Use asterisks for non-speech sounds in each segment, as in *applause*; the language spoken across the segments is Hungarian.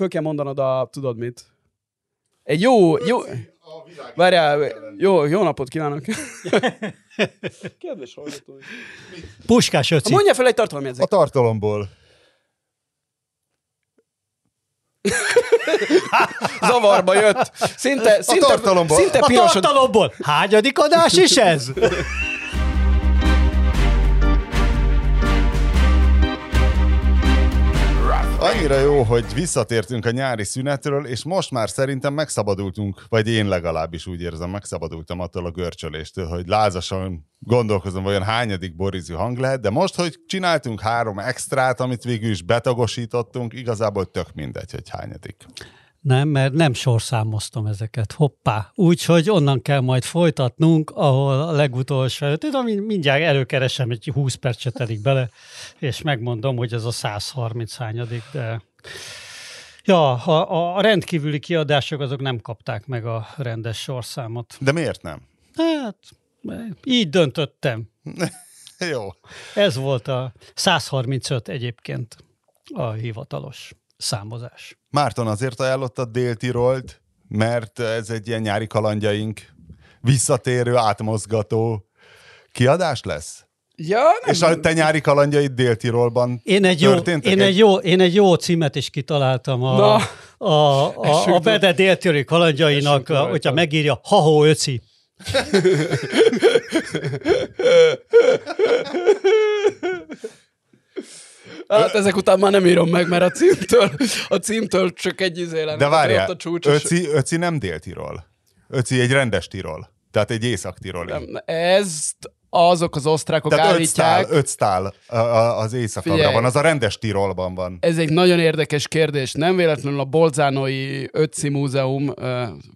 föl kell mondanod a, tudod mit? Egy jó, jó, várjál, jó, jó napot kívánok. *laughs* Kedves hallgatói. Puskás öci. Mondja fel egy A tartalomjegyzet. tartalomból. *laughs* Zavarba jött. Szinte, szinte, tartalomból. szinte A pirosod. tartalomból. Hányadik adás is ez? *laughs* Annyira jó, hogy visszatértünk a nyári szünetről, és most már szerintem megszabadultunk, vagy én legalábbis úgy érzem, megszabadultam attól a görcsöléstől, hogy lázasan gondolkozom, vajon hányadik borizű hang lehet, de most, hogy csináltunk három extrát, amit végül is betagosítottunk, igazából tök mindegy, hogy hányadik. Nem, mert nem sorszámoztam ezeket. Hoppá. Úgyhogy onnan kell majd folytatnunk, ahol a legutolsó, tudom, mindjárt előkeresem, egy 20 percet telik bele, és megmondom, hogy ez a 130 hányadik, de... Ja, a, a rendkívüli kiadások azok nem kapták meg a rendes sorszámot. De miért nem? Hát, így döntöttem. *laughs* Jó. Ez volt a 135 egyébként a hivatalos számozás. Márton azért ajánlotta Dél-Tirolt, mert ez egy ilyen nyári kalandjaink visszatérő, átmozgató kiadás lesz? Ja, nem. És a te nyári kalandjaid Dél-Tirolban Én egy, jó, én, egy jó, én egy jó címet is kitaláltam a, Na. a, a, a Essünk Bede déltéri kalandjainak, hogyha megírja Hahó Öci. *laughs* Hát ezek után már nem írom meg, mert a címtől, a címtől csak egy izé lenne. De várjál, a csúcsos... Öci, Öci nem Dél-Tirol. Öci egy rendes Tirol. Tehát egy észak-tiroli. Nem, ezt azok az osztrákok Tehát állítják. öt sztál a- a- az északabbra Figyelj. van, az a rendes Tirolban van. Ez egy nagyon érdekes kérdés. Nem véletlenül a Bolzánói Ötzi Múzeum,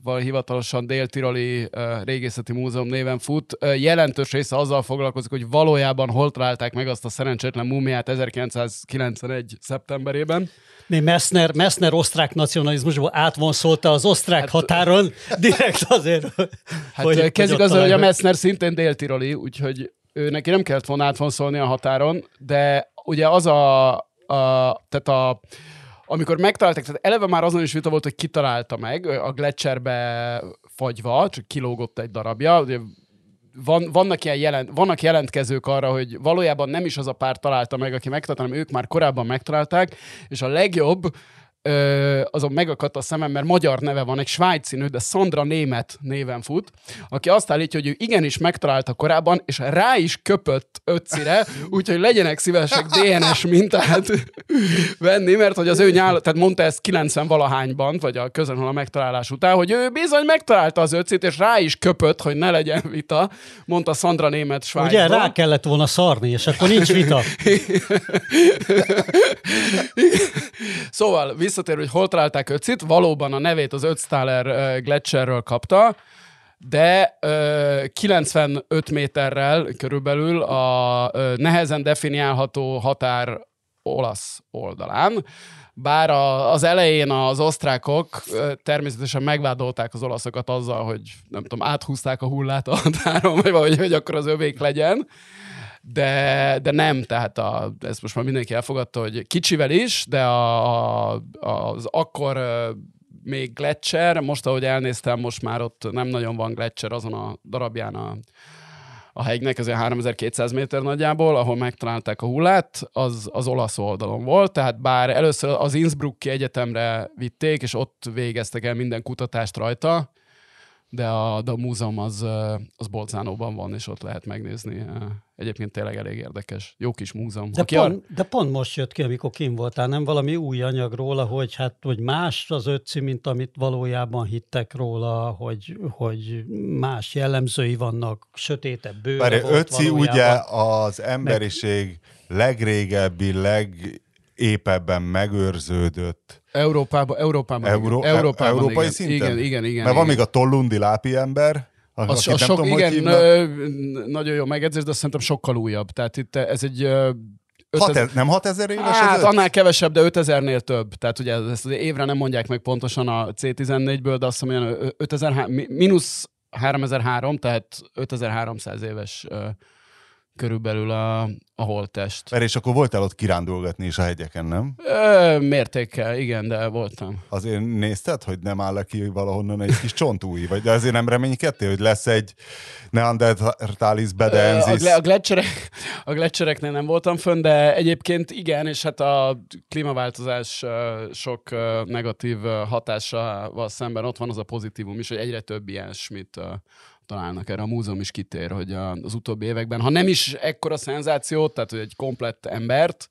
vagy hivatalosan Dél-Tiroli Régészeti Múzeum néven fut. Jelentős része azzal foglalkozik, hogy valójában hol találták meg azt a szerencsétlen múmiát 1991. szeptemberében. Mi Messner, Messner osztrák nacionalizmusból átvonszolta az osztrák hát, határon, direkt azért, Hát hogy, kezdjük azzal, hogy a. Messner szintén Dél-Tiroli, úgyhogy ő neki nem kellett volna átfonszolni a határon, de ugye az a, a tehát a, amikor megtalálták, tehát eleve már azon is vita volt, hogy kitalálta meg, a Gletscherbe fagyva, csak kilógott egy darabja, ugye van, vannak, ilyen jelent, vannak jelentkezők arra, hogy valójában nem is az a pár találta meg, aki megtalálta, hanem ők már korábban megtalálták, és a legjobb, ö, azon megakadt a szemem, mert magyar neve van, egy svájci nő, de Sandra Német néven fut, aki azt állítja, hogy ő igenis megtalálta korábban, és rá is köpött ötszire, úgyhogy legyenek szívesek DNS mintát venni, mert hogy az ő nyál, tehát mondta ezt 90 valahányban, vagy a közönhol a megtalálás után, hogy ő bizony megtalálta az ötszit, és rá is köpött, hogy ne legyen vita, mondta Sandra Német Svájcban. Ugye rá kellett volna szarni, és akkor nincs vita. *laughs* Szóval visszatérő, hogy hol találták Ötszit, valóban a nevét az Ötztaler uh, Gletscherről kapta, de ö, 95 méterrel körülbelül a ö, nehezen definiálható határ olasz oldalán. Bár a, az elején az osztrákok természetesen megvádolták az olaszokat azzal, hogy nem tudom, áthúzták a hullát a határon, vagy valahogy, hogy akkor az övék legyen de, de nem, tehát a, ezt most már mindenki elfogadta, hogy kicsivel is, de a, a, az akkor még Gletscher, most ahogy elnéztem, most már ott nem nagyon van Gletscher azon a darabján a, a hegynek, ez olyan 3200 méter nagyjából, ahol megtalálták a hullát, az, az olasz oldalon volt, tehát bár először az Innsbrucki Egyetemre vitték, és ott végeztek el minden kutatást rajta, de a, de a múzeum az, az Bolzánóban van, és ott lehet megnézni. Egyébként tényleg elég érdekes. Jó kis múzeum. De Aki ar- pont, de pont most jött ki, amikor kim voltál, nem valami új anyag róla, hogy hát, hogy más az ötci, mint amit valójában hittek róla, hogy, hogy más jellemzői vannak, sötétebb volt Öci valójában. ugye az emberiség legrégebbi, legépebben megőrződött Európában, Európában. Euró, igen. Európában, európai igen. szinten? Igen, igen, igen. Mert van igen. még a Tollundi lápi ember, az, akit az sok, tudom, hogy igen, nagyon jó megjegyzés, de azt szerintem sokkal újabb. Tehát itt ez egy Hat, 5000 e- nem 6000 éves Hát az annál kevesebb, de 5000-nél több. Tehát ugye ezt az évre nem mondják meg pontosan a C14-ből, de azt hiszem, olyan 5000, mi- mínusz 3003, tehát 5300 éves körülbelül a, a holttest. Mert és akkor voltál ott kirándulgatni is a hegyeken, nem? Ö, mértékkel, igen, de voltam. Azért nézted, hogy nem áll ki valahonnan egy kis csontúj? Vagy de azért nem reménykedtél, hogy lesz egy neandertalis Ö, A, bedenzis? a, gletszerek, a gletszereknél nem voltam fönn, de egyébként igen, és hát a klímaváltozás sok negatív hatásával szemben ott van az a pozitívum is, hogy egyre több ilyesmit találnak erre. A múzeum is kitér, hogy az utóbbi években, ha nem is ekkora szenzációt, tehát hogy egy komplett embert,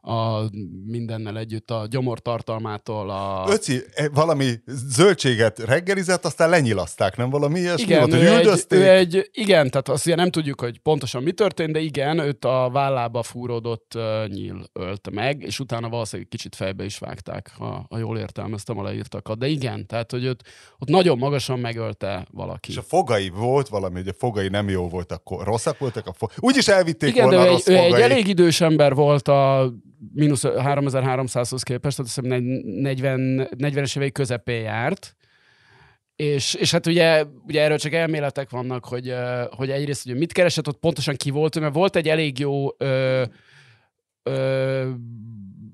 a mindennel együtt a gyomortartalmától a... Öci, e, valami zöldséget reggelizett, aztán lenyilaszták, nem valami ilyesmi Igen, volt, ő egy, ő egy, igen, tehát azt ugye nem tudjuk, hogy pontosan mi történt, de igen, őt a vállába fúródott uh, nyíl ölte meg, és utána valószínűleg kicsit fejbe is vágták, ha, ha jól értelmeztem a leírtakat. De igen, tehát, hogy őt ott nagyon magasan megölte valaki. És a fogai volt valami, hogy a fogai nem jó volt, akkor rosszak voltak a fogai. Úgyis elvitték Igen, de volna ő a egy, rossz ő egy fogai. elég idős ember volt a mínusz 3300-hoz képest, tehát azt hiszem 40, 40-es évei közepén járt. És, és hát ugye, ugye erről csak elméletek vannak, hogy, hogy egyrészt hogy mit keresett, ott pontosan ki volt, mert volt egy elég jó ö, ö,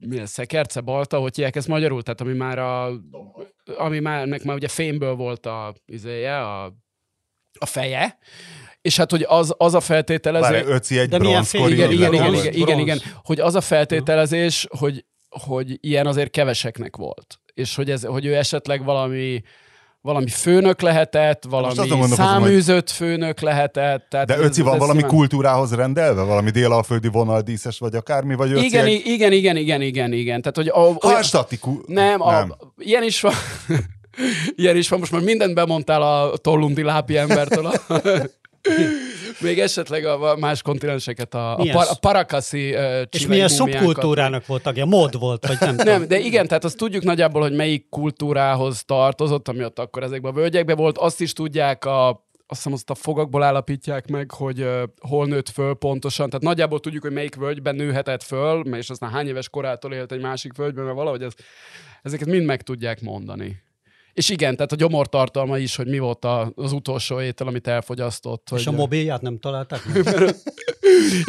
mi ez, szekerce, balta, hogy hívják ezt magyarul, tehát ami már a, ami már, nek már ugye fémből volt a, izéje, a, a feje, és hát, hogy az, az a feltételezés... Várj, Öci egy bronzkori Igen, igen, igen, igen, igen, igen, hogy az a feltételezés, hogy, hogy ilyen azért keveseknek volt. És hogy, ez, hogy ő esetleg valami valami főnök lehetett, valami száműzött főnök lehetett. Tehát De Öci van valami nyilván- kultúrához rendelve? Valami délalföldi vonaldíszes vagy akármi? Vagy Öci Igen, egy igen, igen, igen, igen, igen. Tehát, hogy a, olyan, Hallstatti nem, a, nem. ilyen is van. *laughs* ilyen is van, most már mindent bemondtál a tollundi lápi embertől. A, *laughs* még esetleg a más kontinenseket, a, a, Milyen par, a parakaszi uh, És milyen szubkultúrának volt tagja? Mod volt, vagy nem. *laughs* Nem, de igen, tehát azt tudjuk nagyjából, hogy melyik kultúrához tartozott, ami ott akkor ezekben a völgyekben volt. Azt is tudják a azt hiszem azt a fogakból állapítják meg, hogy uh, hol nőtt föl pontosan. Tehát nagyjából tudjuk, hogy melyik völgyben nőhetett föl, és aztán hány éves korától élt egy másik völgyben, mert valahogy ez, ezeket mind meg tudják mondani. És igen, tehát a gyomortartalma is, hogy mi volt a, az utolsó étel, amit elfogyasztott. És a hogy, mobilját nem találták? *laughs*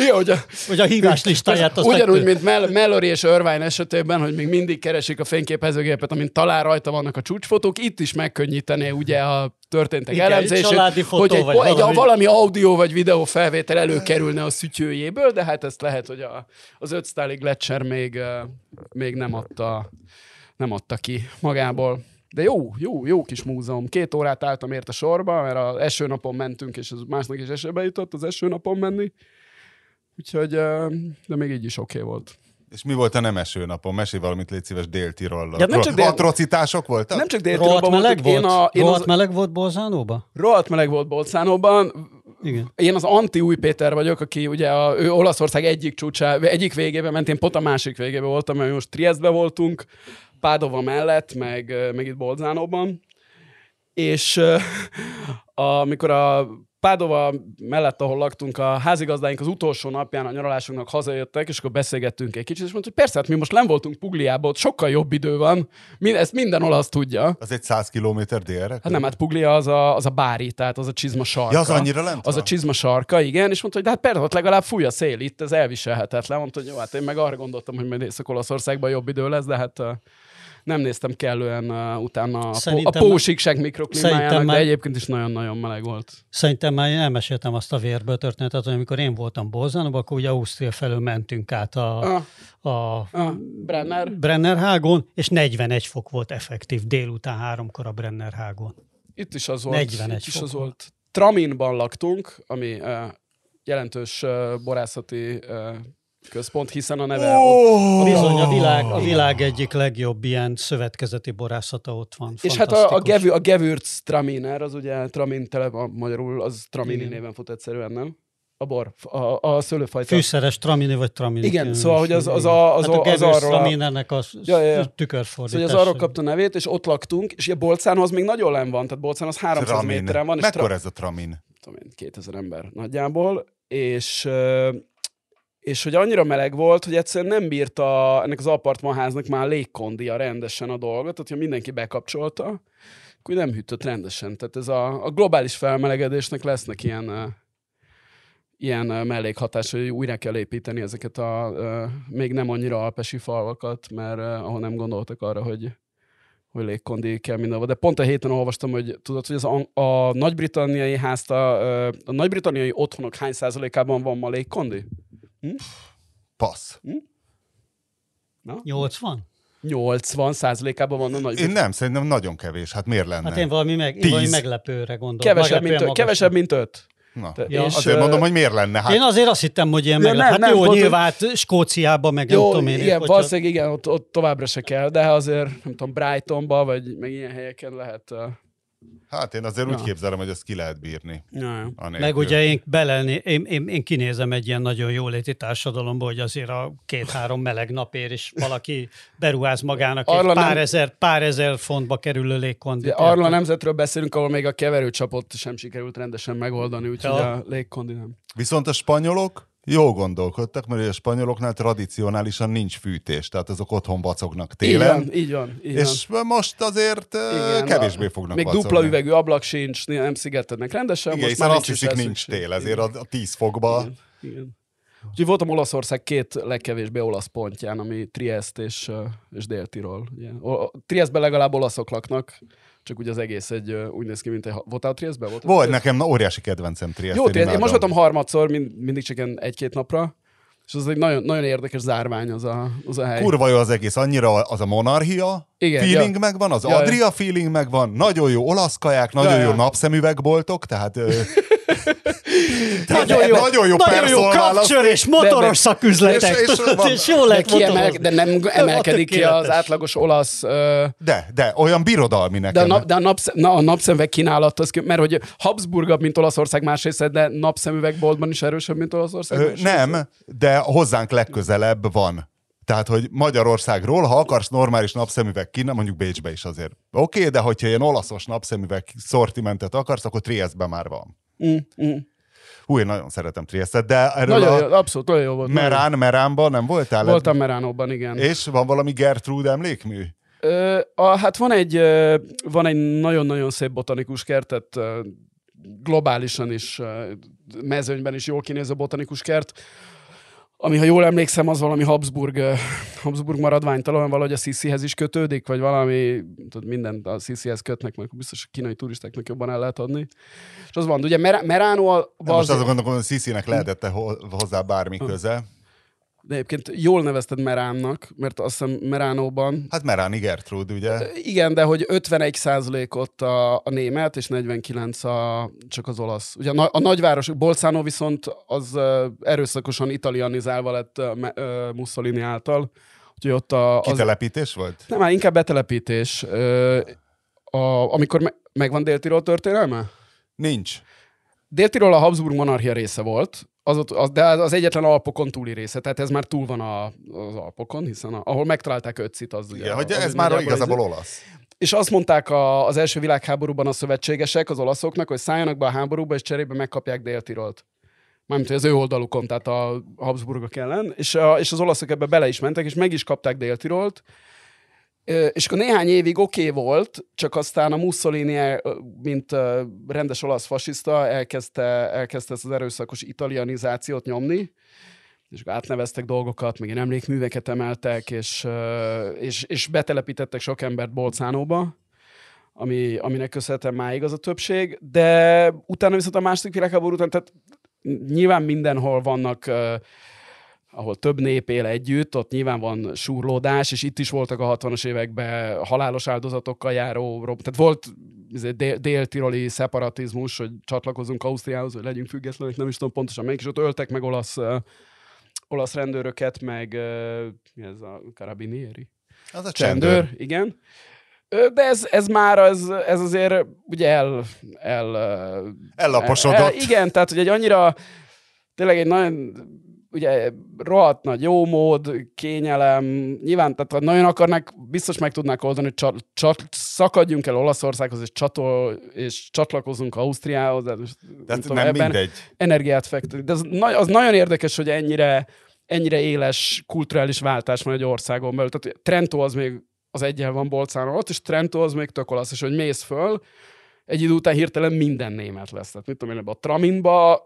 Ja, hogy a, Vagy a hívás listáját azt Ugyanúgy, mint Mel- Mallory és Irvine esetében, hogy még mindig keresik a fényképezőgépet, amint talál rajta vannak a csúcsfotók, itt is megkönnyítené ugye a történtek Igen, elemzését, hogy egy, vagy egy, valami. valami audio vagy videó felvétel előkerülne a szütyőjéből, de hát ezt lehet, hogy a, az ötsztáli Gletscher még, még nem, adta, nem adta ki magából. De jó, jó, jó kis múzeum. Két órát álltam érte sorba, mert az eső napon mentünk, és az másnak is esőbe jutott az eső napon menni. Úgyhogy, de még így is oké okay volt. És mi volt a nem eső napon? Mesélj valamit, légy szíves, Dél-Tirollal. Ja, nem csak Dél- Atrocitások voltak? Nem csak déltőben meleg volt? én, a, én Rohadt az, meleg volt Bolzánóba? rohadt meleg volt Bolcánóban. Igen. Én az anti-új Péter vagyok, aki ugye a, ő Olaszország egyik csúcsá, egyik végébe ment, én pont a másik végébe voltam, mert most Triestbe voltunk, Pádova mellett, meg, meg itt Bolzánóban. És *laughs* amikor a Pádova mellett, ahol laktunk, a házigazdáink az utolsó napján a nyaralásunknak hazajöttek, és akkor beszélgettünk egy kicsit, és mondta, hogy persze, hát mi most nem voltunk Pugliában, ott sokkal jobb idő van, ezt minden olasz tudja. Az egy száz kilométer délre? Hát nem, hát Puglia az a, az a bári, tehát az a csizma sarka. Ja, az annyira lent Az van? a csizma sarka, igen, és mondta, hogy de hát persze, ott legalább fúj a szél itt, ez elviselhetetlen. Mondta, hogy jó, hát én meg arra gondoltam, hogy majd Észak-Olaszországban jobb idő lesz, de hát nem néztem kellően uh, utána a, pó- a Szerintem- pósikság mikroklimájának, Szerintem de egyébként is nagyon-nagyon meleg volt. Szerintem már én elmeséltem azt a vérből történetet, hogy amikor én voltam Bolzánóban, akkor ugye Ausztria felől mentünk át a, Ah, a ah, Brenner. Brennerhágon, és 41 fok volt effektív délután háromkor a Brennerhágon. Itt is az volt. 41 itt is az volt. Traminban laktunk, ami uh, jelentős uh, borászati uh, központ, hiszen a neve ott Oh! Bizony, a világ, a világ egyik legjobb ilyen szövetkezeti borászata ott van. És hát a, a. Gevür, a Gewürz Traminer, az ugye Tramin tele, a magyarul, az Tramini Igen. néven fut egyszerűen, nem? A bor, a, a szőlőfajta. Fűszeres tramini vagy tramini. Igen, szóval, hogy az- az a- az hát a- a az arról a- Traminernek a Ja, ja, ja. tükörfordítás. Szóval az arról kapta nevét, és ott laktunk, és ugye Bolcánhoz még nagyon len van, tehát Bolcán az 300 Tramin. méteren van, és Mekkora tra- ez a Tramin? tudom én, 2000 ember nagyjából, és, és hogy annyira meleg volt, hogy egyszerűen nem bírta ennek az apartmanháznak már légkondia rendesen a dolgot, tehát mindenki bekapcsolta, akkor nem hűtött rendesen. Tehát ez a, a globális felmelegedésnek lesznek ilyen, ilyen mellékhatás, hogy újra kell építeni ezeket a még nem annyira alpesi falvakat, mert ö, ahol nem gondoltak arra, hogy hogy légkondi kell mindenhol. De pont a héten olvastam, hogy tudod, hogy az a, a nagy-britanniai házta, a nagy-britanniai otthonok hány százalékában van ma légkondi? Passz. 80? 80 százalékában van a nagy Én nem, szerintem nagyon kevés. Hát miért lenne? Hát én valami, meg, én valami meglepőre gondolom. Kevesebb, mint, ö- kevesebb, mint öt. Na, Te- Ja. és, azért mondom, hogy miért lenne. Hát Én azért azt hittem, hogy ilyen Ja, meglep. nem, Hát nem, jó, pont, hogy- nyilván Skóciában, meg nem Jó, tudom én. igen, hogyha- valószínűleg igen, ott, ott továbbra se kell, de azért, nem tudom, Brightonba, vagy meg ilyen helyeken lehet. Uh, Hát én azért úgy Ja. képzelem, hogy ezt ki lehet bírni. ja. Meg ugye én belelni, én, én, én kinézem egy ilyen nagyon jóléti társadalomba, hogy azért a két-három meleg napért is valaki beruház magának Arra egy nem- pár, ezer, pár ezer fontba kerülő légkondit. De arról a nemzetről beszélünk, ahol még a keverőcsapot sem sikerült rendesen megoldani, úgyhogy Ja. a légkondi nem. Viszont a spanyolok jó gondolkodtak, mert a spanyoloknál tradicionálisan nincs fűtés, tehát azok otthon vacognak Így télen. van, így van. Így És most azért. Igen, kevésbé fognak Még vacogni. dupla üvegű ablak sincs, nem szigetelnek rendesen. Igen, most hiszen már azt hiszik nincs tél, ezért a, a 10 fokba. Igen, igen. Úgyhogy voltam Olaszország két legkevésbé olasz pontján, ami Trieste és, és Dél-Tirol. Trieste-ben legalább olaszok laknak, csak ugye az egész egy úgy néz ki, mint egy... Voltál Trieste-ben? Voltál Volt Trieste-ben? nekem na, óriási kedvencem Trieste. Jó, Trieste. Én most voltam harmadszor, mind, mindig csak egy-két napra, és az egy nagyon, nagyon érdekes zárvány az a, az a hely. Kurva jó az egész, annyira az a monarchia Igen, feeling ja. megvan, az Ja, ja. Adria feeling megvan, nagyon jó olasz kaják, nagyon Ja, jó ja. napszemüvegboltok, tehát *laughs* Nagyon jó, nagyon jó nagyon jó kapcsör és motoros De- de- szaküzletek. és- és és jó de, lehet kiemel, motorozni. de nem emelkedik ki az átlagos olasz... Ö, De, de, olyan birodalmi de a, nekem. nap, de a, napsz, na, a napszemüveg kínálat, az, ki- mert hogy Habsburgabb, mint Olaszország más része, de napszemüvegboltban is erősebb, mint Olaszország Ö, nem, de hozzánk legközelebb van. Tehát, hogy Magyarországról, ha akarsz normális napszemüveg kína, mondjuk Bécsbe is azért. Oké, okay, de hogyha ilyen olaszos napszemüveg szortimentet akarsz, akkor Trieste-ben már van. Mm, mm. Hú, én nagyon szeretem Trieste-t, de erről Nagyon a jó, abszolút, nagyon jó volt. nagyon Merán, Meránban nem voltál? Voltam Meránóban, igen. És van valami Gertrude emlékmű? Ö, a, hát van egy, van egy nagyon-nagyon szép botanikus kert, tehát ö, globálisan is, mezőnyben is jól kinéző botanikus kert, ami, ha jól emlékszem, az valami Habsburg, ö, Habsburg maradványtalan, valahogy a Sisihez is kötődik, vagy valami, tudod, mindent a Sisihez kötnek, meg biztos a kínai turistáknak jobban el lehet adni. És az van, ugye Mer- Merano most az, azon gondolkodom, hogy Sisinek lehetett hozzá bármi köze. De egyébként jól nevezted Meránnak, mert azt hiszem Meránóban Hát Meráni Gertrude, ugye? Igen, de hogy 51% ott a, a német, és 49 a, csak az olasz. Ugye a, a nagyváros, Bolzano viszont az erőszakosan italianizálva lett Mussolini által. Úgyhogy ott a, az, Kitelepítés volt? nem, már inkább betelepítés. A, amikor me, megvan Dél-Tirol történelme? Nincs. Dél-Tirol a Habsburg monarchia része volt, az, az, de az egyetlen Alpokon túli része, tehát ez már túl van a, az Alpokon, hiszen a, ahol megtalálták Öccit, az ugye... Igen, hogy az ez már igazából egy- olasz. és azt mondták a, az első világháborúban a szövetségesek, az olaszoknak, hogy szálljanak be a háborúba, és cserébe megkapják Dél-Tirolt. Mármint, hogy az ő oldalukon, tehát a Habsburgok ellen. És, a, és az olaszok ebbe bele is mentek, és meg is kapták Dél-Tirolt. És akkor néhány évig oké okay volt, csak aztán a Mussolini, mint rendes olasz fasiszta, elkezdte, elkezdte ezt az erőszakos italianizációt nyomni, és átneveztek dolgokat, meg emlékműveket emeltek, és, és, és betelepítettek sok embert Bolcánóba, ami, aminek köszönhetem máig az a többség, de utána viszont a második világháború után, tehát nyilván mindenhol vannak ahol több nép él együtt, ott nyilván van súrlódás, és itt is voltak a 60-as években halálos áldozatokkal járó, tehát volt izé, dél- dél-tiroli szeparatizmus, hogy csatlakozunk Ausztriához, hogy legyünk függetlenek, nem is tudom pontosan melyik, és ott öltek meg olasz, olasz rendőröket, meg ez a karabinieri? Az a Csendőr, csendőr. igen. De ez, ez már, ez, ez azért ugye el... el Ellaposodott. El, igen, tehát hogy egy annyira, tényleg egy nagyon, ugye rohadt nagy jó mód, kényelem, nyilván, tehát ha nagyon akarnak, biztos meg tudnák oldani, hogy csat, csat, szakadjunk el Olaszországhoz, és, csatol, és csatlakozunk Ausztriához, de most, Tehát tudom, nem ebben mindegy. energiát fektetni. De az, az nagyon érdekes, hogy ennyire, ennyire éles kulturális váltás van egy országon belül. Tehát Trento az még az egyen van Bolcánon ott, és Trento az még tök olasz, és hogy mész föl, egy idő után hirtelen minden német lesz. Tehát mit tudom én, ebbe a Traminba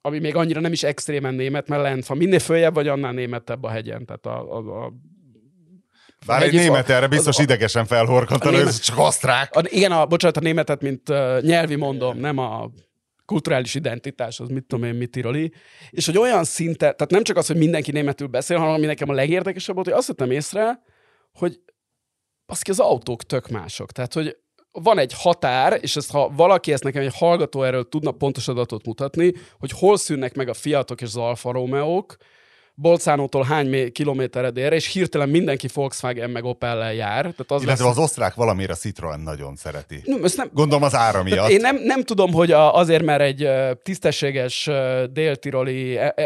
ami még annyira nem is extrémen német, mert lent van. Minél följebb vagy, annál németebb a hegyen. Tehát a, a, a Bár egy fa- német erre biztos az- idegesen felhorkant, ez csak osztrák. A, igen, a, bocsánat, a németet, mint uh, nyelvi mondom, nem a kulturális identitás, az mit tudom én, mit tiroli. És hogy olyan szinte, tehát nem csak az, hogy mindenki németül beszél, hanem ami nekem a legérdekesebb volt, hogy azt vettem észre, hogy baszki, az autók tök mások. Tehát, hogy van egy határ, és ezt, ha valaki ezt nekem egy hallgató erről tudna pontos adatot mutatni, hogy hol szűnnek meg a Fiatok és az Alfa Romeók, Bolcánótól hány mé- kilométerre délre, és hirtelen mindenki Volkswagen meg Opel-lel jár. Tehát az Illetve lesz... az osztrák valamiért a Citroen nagyon szereti. Nem, ezt nem, Gondolom az ára miatt. én nem, nem tudom, hogy a, azért, mert egy tisztességes déltiroli e, e,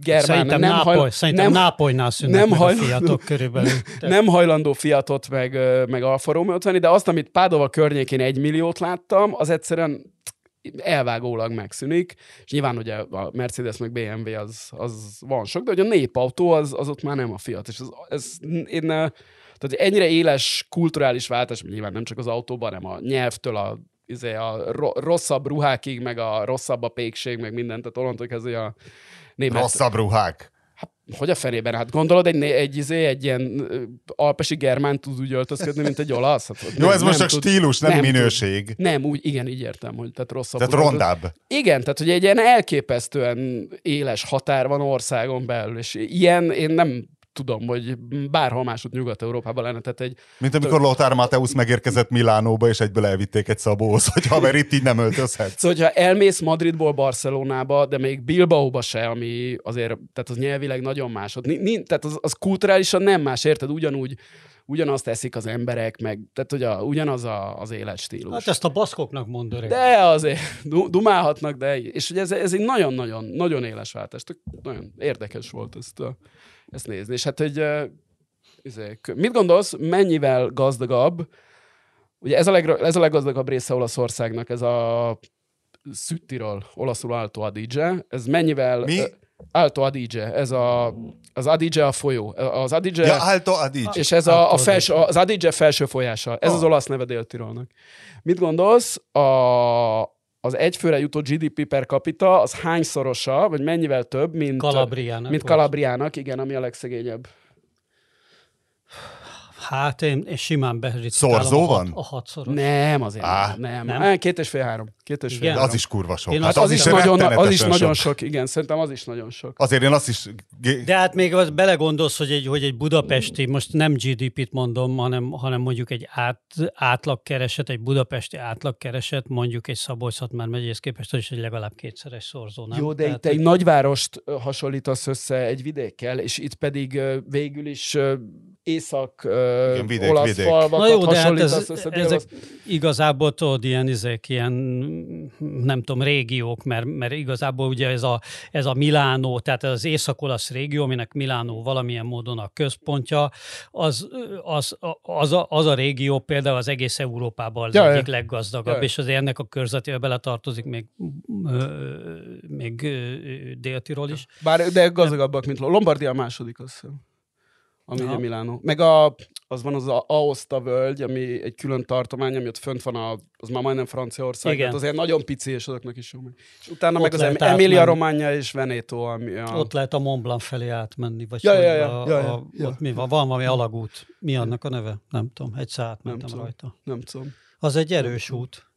germán Szerintem, nem, Nápoly, hajl, szerintem nem, Nápolynál szűnnek nem meg a hajlandó- fiatok körülbelül. *laughs* nem hajlandó Fiatot meg, meg Alfa Romeo-t venni, de azt, amit Pádova környékén egy milliót láttam, az egyszerűen elvágólag megszűnik, és nyilván ugye a Mercedes meg BMW az, az van sok, de hogy a népautó az, az ott már nem a Fiat, és ez, ez én, ö, tehát ennyire éles kulturális váltás, nyilván nem csak az autóban, hanem a nyelvtől a, izé, a ro- rosszabb ruhákig, meg a rosszabb a pékség, meg mindent, tehát onnantól kezdve a német... Rosszabb ruhák. Hogy a felében? Hát gondolod, egy, né- egy, izé, egy ilyen alpesi germán tud úgy öltözködni, mint egy olasz? Hát, Jó, ez most csak tud. stílus, nem, nem tud. minőség. Nem, úgy, igen, így értem, hogy tehát rosszabb. Tehát rondább. Igen, tehát hogy egy ilyen elképesztően éles határ van országon belül, és ilyen én nem tudom, hogy bárhol máshogy Nyugat-Európában lenne, tehát egy Mint amikor Lothar Mateusz megérkezett Milánóba, és egyből elvitték egy szabóhoz, hogy haver, itt így nem öltözhetsz. Szóval, hogyha elmész Madridból Barcelonába, de még Bilbaóba se, ami azért, tehát az nyelvileg nagyon más. Ott, tehát az, az kulturálisan nem más, érted? Ugyanúgy, ugyanazt teszik az emberek, meg, tehát hogy a, ugyanaz a, az életstílus. Hát ezt a baszkoknak mond öreg. De azért du- dumálhatnak, de és ugye ez, ez egy nagyon-nagyon nagyon éles váltás. Nagyon érdekes volt ezt, a, ezt nézni. És hát, hogy izé, mit gondolsz, mennyivel gazdagabb, ugye ez a, legra, ez a leggazdagabb része Olaszországnak, ez a Süttiről, olaszul Alto Adige, ez mennyivel... Mi? Alto Adige, ez a, az Adige a folyó. Az Adige... Ja, Alto Adige. És ez a, a felső, az Adige felső folyása. Ez Ah. az olasz neve Dél-Tirolnak. Mit gondolsz, a, az egyfőre jutó GDP per capita az hányszorosa, vagy mennyivel több, mint, Kalabriának. mint. Kalabriának, igen, ami a legszegényebb. Hát én, én simán beritálom Szorzó a, hat, van? a hatszoros. Nem, azért Á. nem. nem. Nem? Két és fél három. Két és fél Igen. De három. az is kurva sok. Én Hát Hát az, is, nagyon, az is nagyon sok. sok. igen, szerintem az is nagyon sok. Azért én azt is... De hát még az belegondolsz, hogy egy, hogy egy budapesti, most nem GDP-t mondom, hanem, hanem mondjuk egy át, átlagkereset, egy budapesti átlagkereset, mondjuk egy szabolcs már megyéhez képest, az is egy legalább kétszeres szorzó, nem? Jó, de Tehát, itt egy nagyvárost hasonlítasz össze egy vidékkel, és itt pedig végül is észak ö, Igen, vidék, olasz vidék. falvakat Na jó, de hát ez, össze. ezek igazából tudod, ilyen, ezek, ilyen, nem tudom, régiók, mert, mert igazából ugye ez a, ez a Milánó, tehát ez az észak-olasz régió, aminek Milánó valamilyen módon a központja, az, az, az, a, az a régió például az egész Európában az Ja, ja. egyik leggazdagabb, Ja. és azért ennek a körzetébe beletartozik még, ö, még ö, Dél-Tirol is. Bár, de gazdagabbak, mint Lo- Lombardia a második, azt hiszem. Ami Aha. ugye Milánó. Meg a, az van az a Aosta völgy, ami egy külön tartomány, ami ott fönt van, a, az már majdnem Franciaország. Igen. Tehát azért nagyon pici, és azoknak is jó. És utána Ott meg az Emilia. Romagna és Veneto, ami a... Ott lehet a Mont Blanc felé átmenni, vagy Ja, ja, ja, a, ja, a, ja, ja. Ott mi van? Van valami alagút. Mi annak a neve? Nem tudom. Egyszer átmentem tudom. rajta. Nem tudom. Az egy erős út.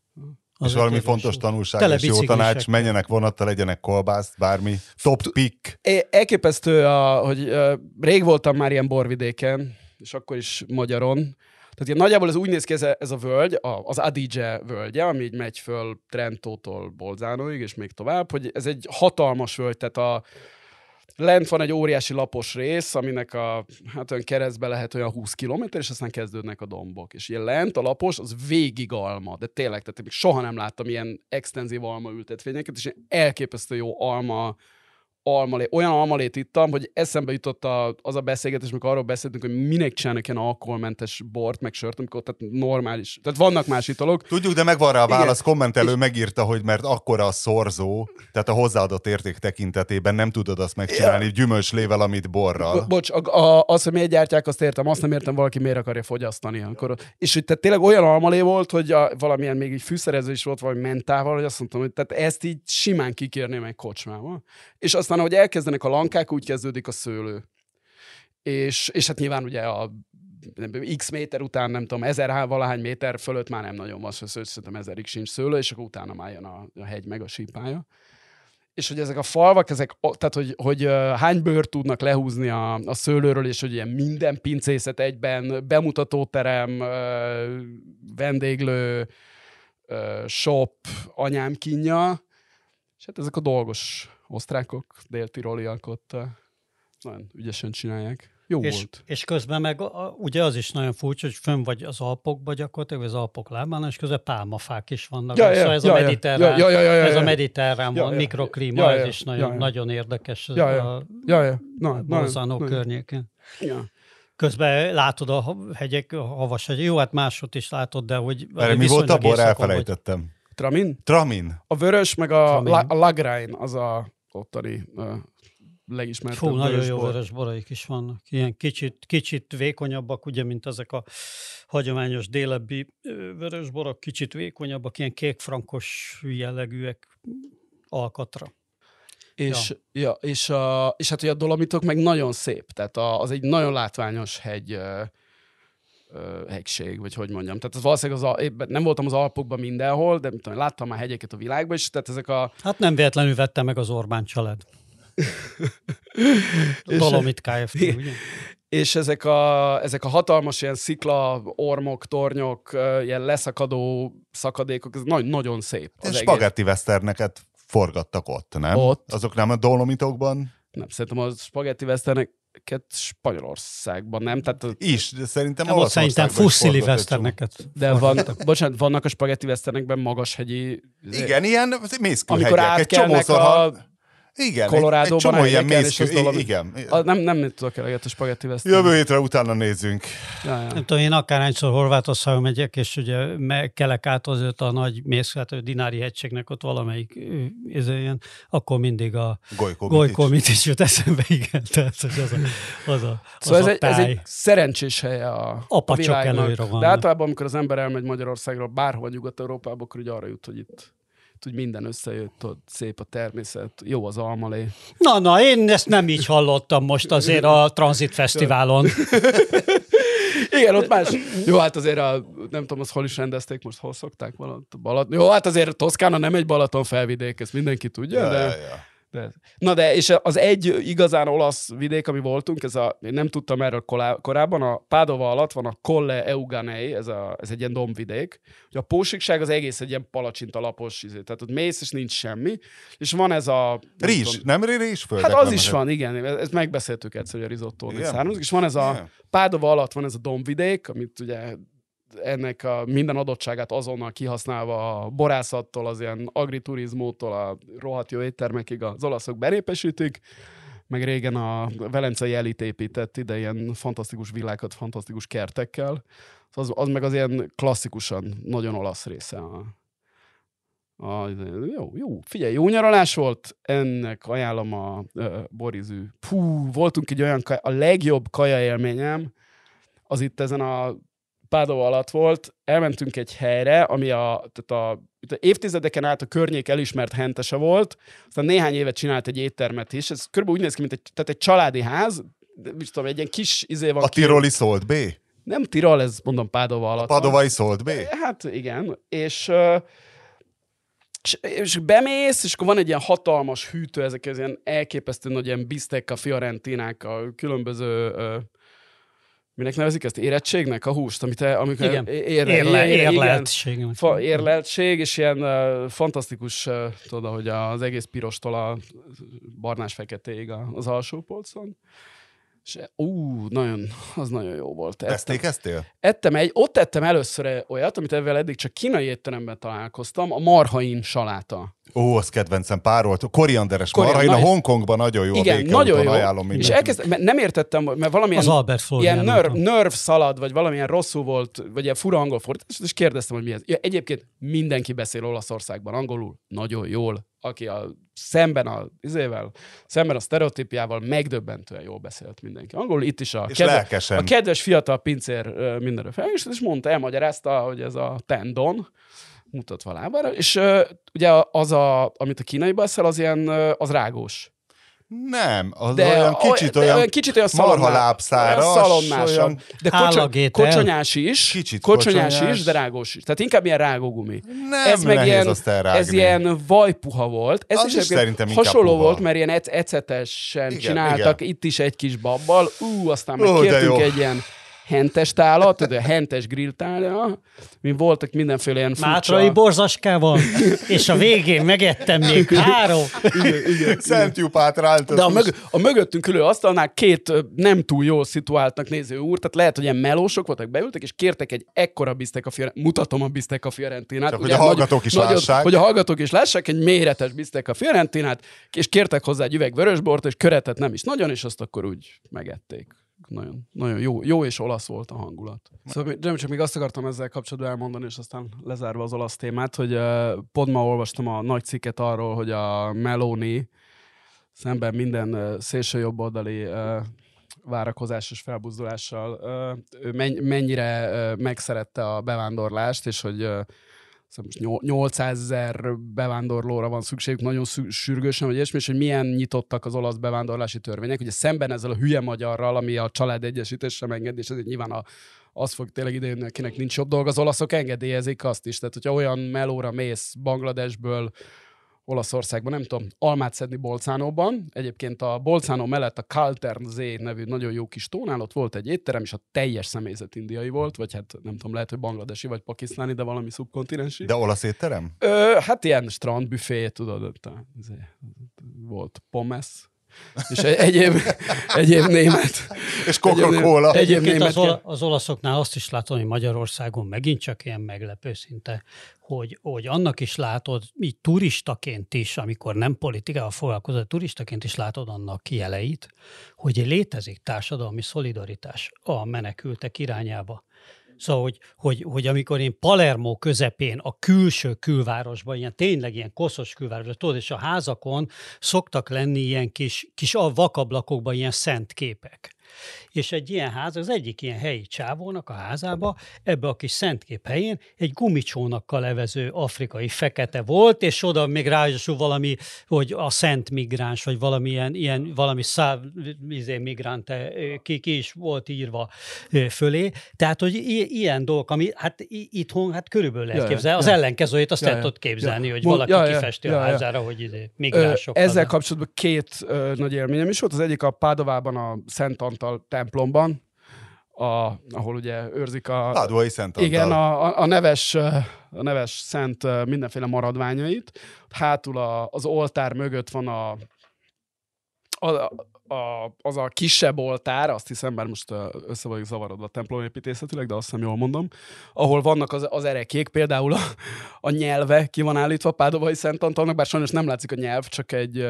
Az És valami fontos tanulság és jó tanács, menjenek vonattal, legyenek kolbászt, bármi. Top pick. Elképesztő, a, hogy rég voltam már ilyen borvidéken, és akkor is magyaron. Tehát ilyen nagyjából ez úgy néz ki ez a, ez a völgy, a, az Adige völgye, ami így megy föl Trentótól Bolzánóig, és még tovább, hogy ez egy hatalmas völgy, tehát a, lent van egy óriási lapos rész, aminek a, hát olyan keresztbe lehet olyan 20 km, és aztán kezdődnek a dombok. És ilyen lent a lapos, az végig alma, de tényleg, tehát még soha nem láttam ilyen extenzív alma ültetvényeket, és ilyen elképesztő jó alma almalé, olyan almalét ittam, hogy eszembe jutott a, az a beszélgetés, amikor arról beszéltünk, hogy minek csinálnak ilyen alkoholmentes bort, meg sört, amikor tehát normális. Tehát vannak más italok. Tudjuk, de megvan rá a Igen. válasz. Kommentelő megírta, hogy mert akkora a szorzó, tehát a hozzáadott érték tekintetében nem tudod azt megcsinálni gyümölcslével, amit borral. Bo- bocs, a, a, az, hogy miért gyártják, azt értem, azt nem értem, valaki miért akarja fogyasztani. Akkor, és hogy tehát tényleg olyan almalé volt, hogy a, valamilyen még így fűszerező is volt, valami mentával, hogy azt mondtam, hogy tehát ezt így simán kikérném egy kocsmába. És aztán, ahogy elkezdenek a lankák, úgy kezdődik a szőlő. És, és hát nyilván ugye a x méter után, nem tudom, ezer há- valahány méter fölött már nem nagyon van szőlő, szerintem ezerig sincs szőlő, és akkor utána már jön a, a hegy meg a sípája. És hogy ezek a falvak, ezek, tehát hogy, hogy hány bőrt tudnak lehúzni a, a szőlőről, és hogy ilyen minden pincészet egyben, bemutatóterem, vendéglő, shop, anyám kínja, és hát ezek a dolgos osztrákok, déltiroliak ott ö, nagyon ügyesen csinálják. Jó És, volt. és közben meg a, ugye az is nagyon furcsa, hogy fönn vagy az Alpokba gyakorlatilag, vagy az Alpok lábán, és közben pálmafák is vannak. Ja, ja, szóval ez ja, a ja. mediterrán, Ja, ja, ja, ja, ez a ja. mediterrán Ja, van, ja. mikroklíma, Ja, ez ja. is nagyon, Ja, ja. nagyon érdekes Ja, ja. a Ja, ja. Na, környékén. ja. Közben látod a hegyek, a havas hegy. Jó, hát máshogy is látod, de hogy... Erre mi volt a bor? Elfelejtettem. Tramin? Tramin. A vörös, meg a, la, a Lagrein, az a ottani legismertebb Fú, nagyon jó vörös boraik is vannak. Ilyen kicsit, kicsit vékonyabbak, ugye, mint ezek a hagyományos délebbi vörös borok, kicsit vékonyabbak, ilyen kékfrankos jellegűek alkatra. És, ja. Ja, és, a, és hát ugye a Dolomitok meg nagyon szép, tehát a, az egy nagyon látványos hegy, ö, vagy hogy mondjam. Tehát az valószínűleg az, nem voltam az Alpokban mindenhol, de tudom, láttam már hegyeket a világban, és tehát ezek a... Hát nem véletlenül vette meg az Orbán család. *laughs* És- Dolomit Kft. Ugye? És ezek a, ezek a hatalmas ilyen szikla, ormok, tornyok, ilyen leszakadó szakadékok, ez nagy, nagyon szép. Egész. Spagetti westerneket forgattak ott, nem? Ott. Azok nem a Dolomitokban? Nem, szerintem a spagetti westerneket Spanyolországban nem, tehát Is, de szerintem Nem, ott szerintem fusszili westerneket. De van, bocsánat, vannak a spagetti westernekben magashegyi... Igen, ilyen mészkőhegyek. Amikor átkelnek a ha... Igen, egy, egy Colorado-ban csomó a ilyen mészkő... az dolog- Igen. A, nem, nem tudok eleget a spagetti western. Jövő hétre utána nézzünk. Ja, ja. Nem tudom, én akárhányszor Horvátországon megyek, és ugye me- kelek át azért a nagy mészkát, a Dinári hegységnek ott valamelyik ez ilyen, akkor mindig a Gojko, Gojko mit is jut eszembe, igen, tehát az a, az a, az Szóval ez a egy, ez egy szerencsés hely a, a Apacsok világnak. De általában, amikor az ember elmegy Magyarországról, bárhova Nyugat-Európába, akkor ugye arra jut, hogy itt hogy minden összejött, ott szép a természet, jó az almalé. Na, na, én ezt nem így hallottam most azért a Transit Fesztiválon. *laughs* Igen, ott más. Jó, hát azért a, nem tudom, az hol is rendezték, most hol szokták Balat, Balat. Jó, hát azért Toszkána nem egy Balaton felvidék, ezt mindenki tudja, Ja, de... ja, ja. De, na de, és az egy igazán olasz vidék, ami voltunk, ez a, én nem tudtam erről korábban, a Pádova alatt van a Colle Euganei, ez, a, ez egy ilyen dombvidék, hogy a pósikság az egész egy ilyen palacsinta lapos, izé, tehát ott mész, és nincs semmi, és van ez a... Rizs, tudom, nem rizsföldek Hát az is van, igen, ezt megbeszéltük egyszer, hogy a Igen? származik, és van ez a. Pádova alatt van ez a dombvidék, amit ugye ennek a minden adottságát azonnal kihasználva a borászattól, az ilyen agriturizmótól a rohadt jó éttermekig az olaszok benépesítik, meg régen a velencei elit épített ide ilyen fantasztikus villákat, fantasztikus kertekkel. Az, az meg az ilyen klasszikusan nagyon olasz része a, a, jó, jó, figyelj, jó nyaralás volt, ennek ajánlom a uh, Borizű. Pú, voltunk egy olyan, kaj, a legjobb kaja élményem, az itt ezen a Pádova alatt volt, elmentünk egy helyre, ami a, tehát a, a évtizedeken át a környék elismert hentese volt, aztán néhány évet csinált egy éttermet is, ez körülbelül úgy néz ki, mint egy, tehát egy családi ház, tudom, egy ilyen kis izé van A ki- tiroli szólt B? Nem Tirol, ez mondom Pádova alatt. van. Padovai szólt B? Hát igen, és, és, és bemész, és akkor van egy ilyen hatalmas hűtő, ezek az ilyen elképesztő nagy ilyen bistecca, fiorentinák, a különböző minek nevezik ezt? Érettségnek a húst, amit te, amikor Igen. érle, Érle, igen, érleltség. Fa, érleltség, és ilyen uh, fantasztikus, uh, tudod, hogy az egész pirostól a barnás-feketéig az alsó polcon. És ú, nagyon, az nagyon jó volt. Ettem, Esztékeztél? ettem egy, ott ettem először olyat, amit ezzel eddig csak kínai étteremben találkoztam, a marhain saláta. Ó, az kedvencem pár volt. Korianderes Korian- marha. Én a Hongkongban nagyon jó. a Igen, békeúton nagyon jó. Ajánlom És mindenkinek. elkezdtem, mert nem értettem, mert valamilyen Az Albert Florian ilyen nerv, nerv szalad, vagy valamilyen rosszul volt, vagy ilyen fura angol fordítás, és kérdeztem, hogy mi ez. Ja, egyébként mindenki beszél Olaszországban angolul, nagyon jól, aki a szemben a izével, szemben a sztereotípiával megdöbbentően jól beszélt mindenki. Angolul itt is a, És lelkesen. a kedves fiatal pincér ö, mindenre fel, és, és mondta, elmagyarázta, hogy ez a tendon, mutatva lábára, és ö, ugye az, a, amit a kínaiban eszel, az ilyen, az rágós. Nem, az De olyan kicsit olyan, olyan kicsit olyan marha szalonnás, lábszáras, olyan szalonnásabb. olyan- De Állagétel. kocsonyás is, Kicsit kocsonyás, kocsonyás. is, de rágós is. Tehát inkább ilyen rágógumi. Nem ez meg ilyen, azt elrágni. ez ilyen vajpuha volt. Ez Az is, is szerintem hasonló puha. volt, mert ilyen ec- ecetesen Igen, csináltak, igen. itt is egy kis babbal. Ú, aztán meg Ó, kértünk jó. egy ilyen hentes tálat, tudod, a hentes grilltálja, mi voltak mindenféle ilyen furcsa... Mátrai borzaskával, és a végén megettem még három. Jupát rántott. De a, mög- a mögöttünk ülő asztalnál két nem túl jól szituáltnak néző úr, tehát lehet, hogy ilyen melósok voltak, beültek, és kértek egy ekkora bisztek a Fiorentinát. Mutatom a bisztek a Fiorentinát. Csak hogy a hallgatók is lássák. Hogy a hallgatók is lássák, egy méretes bisztek a Fiorentinát, és kértek hozzá egy üveg vörösbort, és köretet nem is nagyon, és azt akkor úgy megették. Nagyon, nagyon jó, jó és olasz volt a hangulat. Szóval nem csak még azt akartam ezzel kapcsolatban elmondani, és aztán lezárva az olasz témát, hogy uh, pont ma olvastam a nagy cikket arról, hogy a Meloni szemben minden uh, szélső jobboldali uh, várakozásos felbuzdulással ő menny- mennyire megszerette a bevándorlást, és hogy szóval most nyol- 800 ezer bevándorlóra van szükségük, nagyon szü- sürgősen, vagy ilyesmi, és hogy milyen nyitottak az olasz bevándorlási törvények. Ugye szemben ezzel a hülye magyarral, ami a család egyesítés sem engedi, és ezért nyilván a, az fog tényleg idejönni, akinek nincs jobb dolga, az olaszok engedélyezik azt is. Tehát, hogyha olyan melóra mész Bangladesből, Olaszországban, nem tudom, almát szedni Bolcánóban. Egyébként a Bolcánó mellett a Kaltern Z nevű nagyon jó kis tónál, ott volt egy étterem, és a teljes személyzet indiai volt, vagy hát nem tudom, lehet, hogy bangladesi, vagy pakisztáni, de valami szubkontinensi. De olasz étterem? Ö, hát ilyen strandbüfé, tudod, ott volt pommes, és egy, egyéb, egyéb német. És Coca-Cola. Egyéb Egyébként német. az, ola, az olaszoknál azt is látom, hogy Magyarországon megint csak ilyen meglepő szinte, hogy, hogy annak is látod, így turistaként is, amikor nem politikával foglalkozol, turistaként is látod annak jeleit, hogy létezik társadalmi szolidaritás a menekültek irányába. Szóval, hogy, hogy, hogy amikor én Palermo közepén, a külső külvárosban, ilyen tényleg ilyen koszos külvárosban, tudod, és a házakon szoktak lenni ilyen kis, kis a vakablakokban ilyen szent képek. És egy ilyen ház, az egyik ilyen helyi csávónak a házába, ebbe a kis szentkép helyén egy gumicsónakkal levező afrikai fekete volt, és oda még ráadásul valami, hogy a szent migráns, vagy valami ilyen, valami száv, izé, migránt, eh, ki, ki is volt írva eh, fölé. Tehát, hogy ilyen dolgok, ami hát itthon hát körülbelül lehet képzelni. Az ellenkezőjét azt el tudod képzelni, hogy valaki kifesti a házára, hogy izé, migránsok. ezzel kapcsolatban két nagy élményem is volt. Az egyik a Pádovában a Szent Antal templomban, a, ahol ugye őrzik a, Pádóai Szent Antal. igen, a, a, neves, a neves szent mindenféle maradványait. Hátul a, az oltár mögött van a, a, a, az a kisebb oltár, azt hiszem, bár most össze vagyok zavarodva templomépítészetileg, de azt hiszem jól mondom, ahol vannak az, az erekék, például a, a nyelve ki van állítva Pádovai Szent Antalnak, bár sajnos nem látszik a nyelv, csak egy,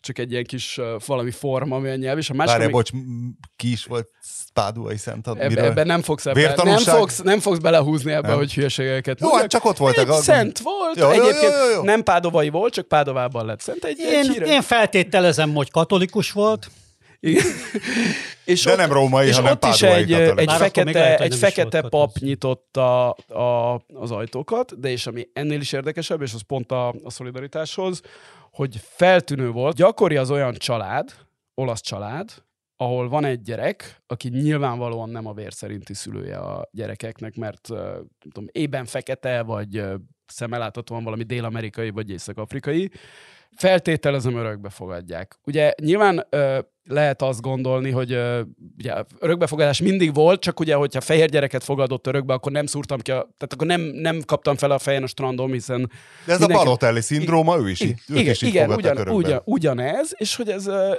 csak egy ilyen kis valami forma, ami a nyelv, és a másik, Várj, ami- bocs, ki is volt Pádóai Szent? Ebbe, ebben nem fogsz, ebbe, nem, fogsz, nem fogsz belehúzni ebbe, Nem. hogy hülyeségeket Jó, hát csak ott voltak. Egy a- szent volt, Jó, egyébként jó, jó, jó. nem pádovai volt, csak Pádovában lett szent. Egy, egy Én, híres- én feltételezem, hogy katolikus volt. *laughs* És De nem római, és hanem ott is egy, egy fekete, lehet, egy fekete pap nyitotta a, az ajtókat, de és ami ennél is érdekesebb, és az pont a, a szolidaritáshoz, hogy feltűnő volt, gyakori az olyan család, olasz család, ahol van egy gyerek, aki nyilvánvalóan nem a vér szerinti szülője a gyerekeknek, mert uh, nem tudom, ében fekete, vagy uh, szemmeláthatóan valami dél-amerikai, vagy észak-afrikai, feltételezem örökbe fogadják. Ugye nyilván ö, lehet azt gondolni, hogy ö, ugye örökbefogadás mindig volt, csak ugye, hogyha fehér gyereket fogadott örökbe, akkor nem szúrtam ki, a, tehát akkor nem, nem kaptam fel a fejen a strandon, hiszen De ez mindenki- a Balotelli szindróma, ő is, így, ők igen, is így igen ugyan, örökbe. ugyan, ugyanez, és hogy ez, ö,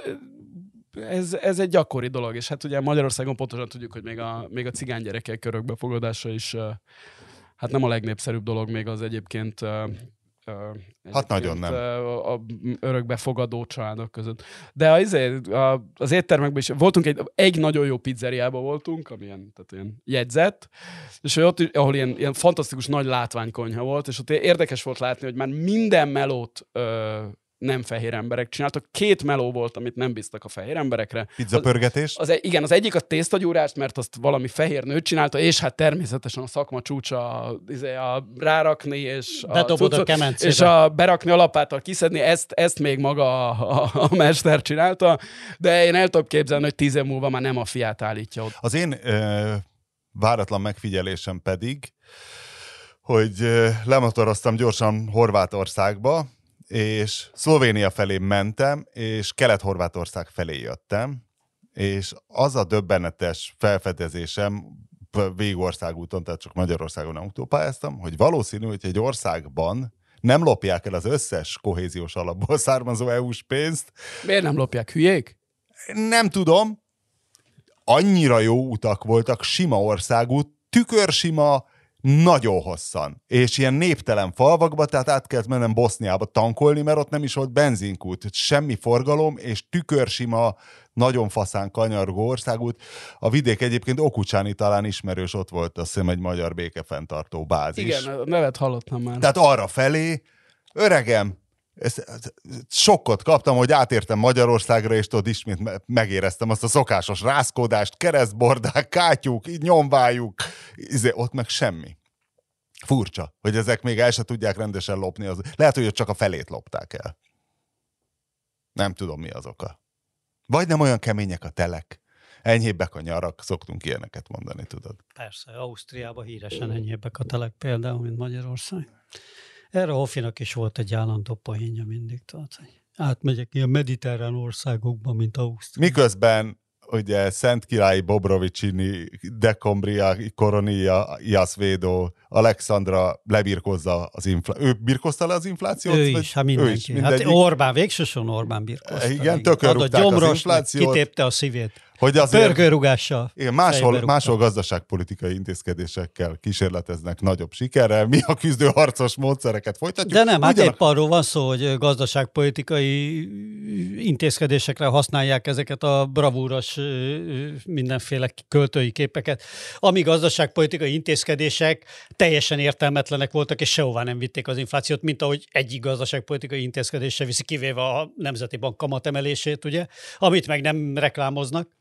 ez, ez egy gyakori dolog, és hát ugye Magyarországon pontosan tudjuk, hogy még a, még a cigány gyerekek örökbefogadása is hát nem a legnépszerűbb dolog még az egyébként Hát nagyon nem. A, a örökbefogadó családok között. De az, az éttermekben is voltunk egy, egy nagyon jó pizzeriában voltunk, ami ilyen, tehát ilyen jegyzett, és ott, ahol ilyen, ilyen fantasztikus nagy látványkonyha volt, és ott érdekes volt látni, hogy már minden melót ö, nem fehér emberek csináltak. Két meló volt, amit nem bíztak a fehér emberekre. Pizzapörgetés? Az, az, igen, az egyik a tésztagyúrást, mert azt valami fehér nő csinálta, és hát természetesen a szakma csúcsa izé, a rárakni, és a, cuccot, a és a berakni alapától kiszedni, ezt, ezt még maga a, a, a mester csinálta, de én el tudom képzelni, hogy tíz év múlva már nem a fiát állítja ott. Az én ö, váratlan megfigyelésem pedig, hogy lemotoroztam gyorsan Horvátországba, és Szlovénia felé mentem, és Kelet-Horvátország felé jöttem, és az a döbbenetes felfedezésem, végországúton, tehát csak Magyarországon nem autópályáztam, hogy valószínű, hogy egy országban nem lopják el az összes kohéziós alapból *laughs* származó EU-s pénzt. Miért nem lopják? Hülyék? Nem tudom. Annyira jó utak voltak, sima országút, tükörsima, nagyon hosszan, és ilyen néptelen falvakba, tehát át kellett mennem Boszniába tankolni, mert ott nem is volt benzinkút, semmi forgalom, és tükörsima, nagyon faszán kanyargó országút. A vidék egyébként Okucsáni talán ismerős, ott volt azt hiszem egy magyar békefenntartó bázis. Igen, nevet hallottam már. Tehát arra felé, öregem, ezt, sokkot kaptam, hogy átértem Magyarországra, és tudod, ismét megéreztem azt a szokásos rázkódást, keresztbordák, kátyúk, nyomvájuk, izé, ott meg semmi. Furcsa, hogy ezek még el se tudják rendesen lopni. Az... Lehet, hogy csak a felét lopták el. Nem tudom, mi az oka. Vagy nem olyan kemények a telek. Enyhébbek a nyarak, szoktunk ilyeneket mondani, tudod. Persze, Ausztriában híresen enyhébbek a telek például, mint Magyarország. Erre Hofinak is volt egy állandó poénja mindig, tehát átmegyek ilyen mediterrán országokba, mint Ausztria. Miközben ugye Szent Király Bobrovicsini, Decombria, Koronia, Jasvédó, Alexandra lebirkozza az inflációt. Ő birkozta le az inflációt? Ő is, hát mindenki. Ő is. Hát Orbán, végsősorban Orbán birkozta. Igen, tökörrúgták az inflációt. kitépte a szívét. Hogy azért, Pörgőrugásra. Igen, máshol, máshol gazdaságpolitikai intézkedésekkel kísérleteznek nagyobb sikerrel. Mi a küzdő harcos módszereket folytatjuk. De nem, hát Ugyanak... épp arról van szó, hogy gazdaságpolitikai intézkedésekre használják ezeket a bravúros mindenféle költői képeket, ami gazdaságpolitikai intézkedések teljesen értelmetlenek voltak, és sehová nem vitték az inflációt, mint ahogy egyik gazdaságpolitikai intézkedés se viszi, kivéve a Nemzeti Bank kamatemelését, ugye, amit meg nem reklámoznak.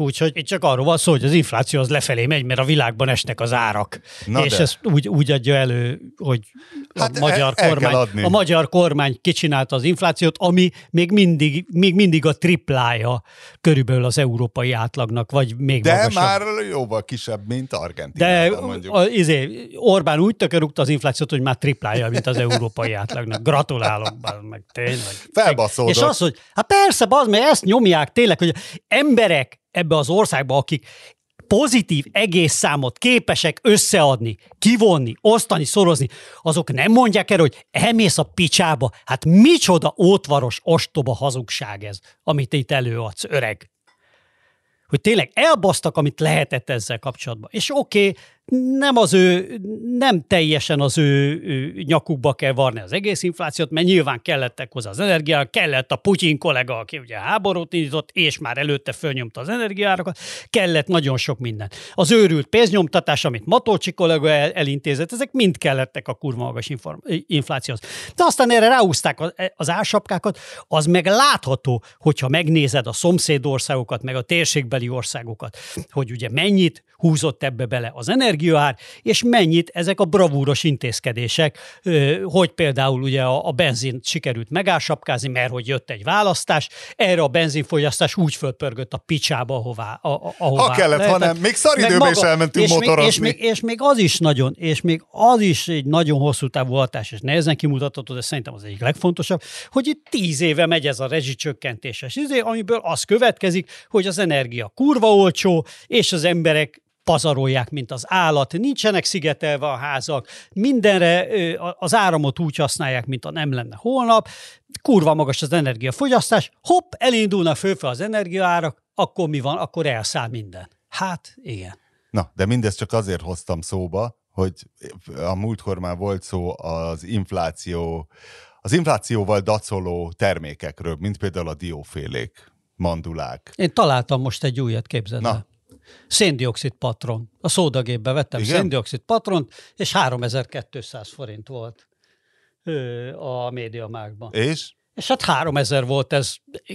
Úgyhogy itt csak arról van szó, hogy az infláció az lefelé megy, mert a világban esnek az árak. Na és de. ezt úgy, úgy adja elő, hogy hát a, magyar el, kormány, a magyar kormány kicsinálta az inflációt, ami még mindig, még mindig a triplája körülbelül az európai átlagnak, vagy még De magasabb. már jóval kisebb, mint Argentinában De mondjuk. A, izé, Orbán úgy tökörúgta az inflációt, hogy már triplája, mint az európai átlagnak. Gratulálok, meg tényleg. Felbaszódott. És az, hogy hát persze, az, mert ezt nyomják tényleg, hogy emberek ebbe az országba, akik pozitív egész számot képesek összeadni, kivonni, osztani, szorozni, azok nem mondják el, hogy elmész a picsába. Hát micsoda ótvaros, ostoba hazugság ez, amit itt előadsz, öreg. Hogy tényleg elbasztak, amit lehetett ezzel kapcsolatban. És oké, okay, nem az ő, nem teljesen az ő, ő nyakukba kell varni az egész inflációt, mert nyilván kellettek hozzá az energiák, kellett a Putyin kollega, aki ugye háborút indított, és már előtte fölnyomta az energiárakat, kellett nagyon sok minden. Az őrült pénznyomtatás, amit Matolcsi kollega el, elintézett, ezek mind kellettek a kurva magas inform, inflációhoz. De aztán erre ráúzták az álsapkákat, az meg látható, hogyha megnézed a szomszédországokat, meg a térségbeli országokat, hogy ugye mennyit húzott ebbe bele az energiaár, és mennyit ezek a bravúros intézkedések, hogy például ugye a, benzint sikerült megársapkázni, mert hogy jött egy választás, erre a benzinfogyasztás úgy fölpörgött a picsába, ahová, a, ahová Ha kellett, lehetett. hanem még szaridőben is elmentünk és motorozni. Még, és, még, és még az is nagyon, és még az is egy nagyon hosszú távú hatás, és nehezen kimutatható, de szerintem az egyik legfontosabb, hogy itt tíz éve megy ez a rezsicsökkentéses izé, amiből az következik, hogy az energia kurva olcsó, és az emberek pazarolják, mint az állat, nincsenek szigetelve a házak, mindenre az áramot úgy használják, mint a nem lenne holnap, kurva magas az energiafogyasztás, hopp, elindulna fölfe az energiaárak, akkor mi van, akkor elszáll minden. Hát, igen. Na, de mindezt csak azért hoztam szóba, hogy a múltkor már volt szó az infláció, az inflációval dacoló termékekről, mint például a diófélék, mandulák. Én találtam most egy újat, képzeld Na. Széndiokszid patron. A szódagépbe vettem Igen? széndiokszid patront, és 3200 forint volt ö, a médiamákban. És És hát 3000 volt ez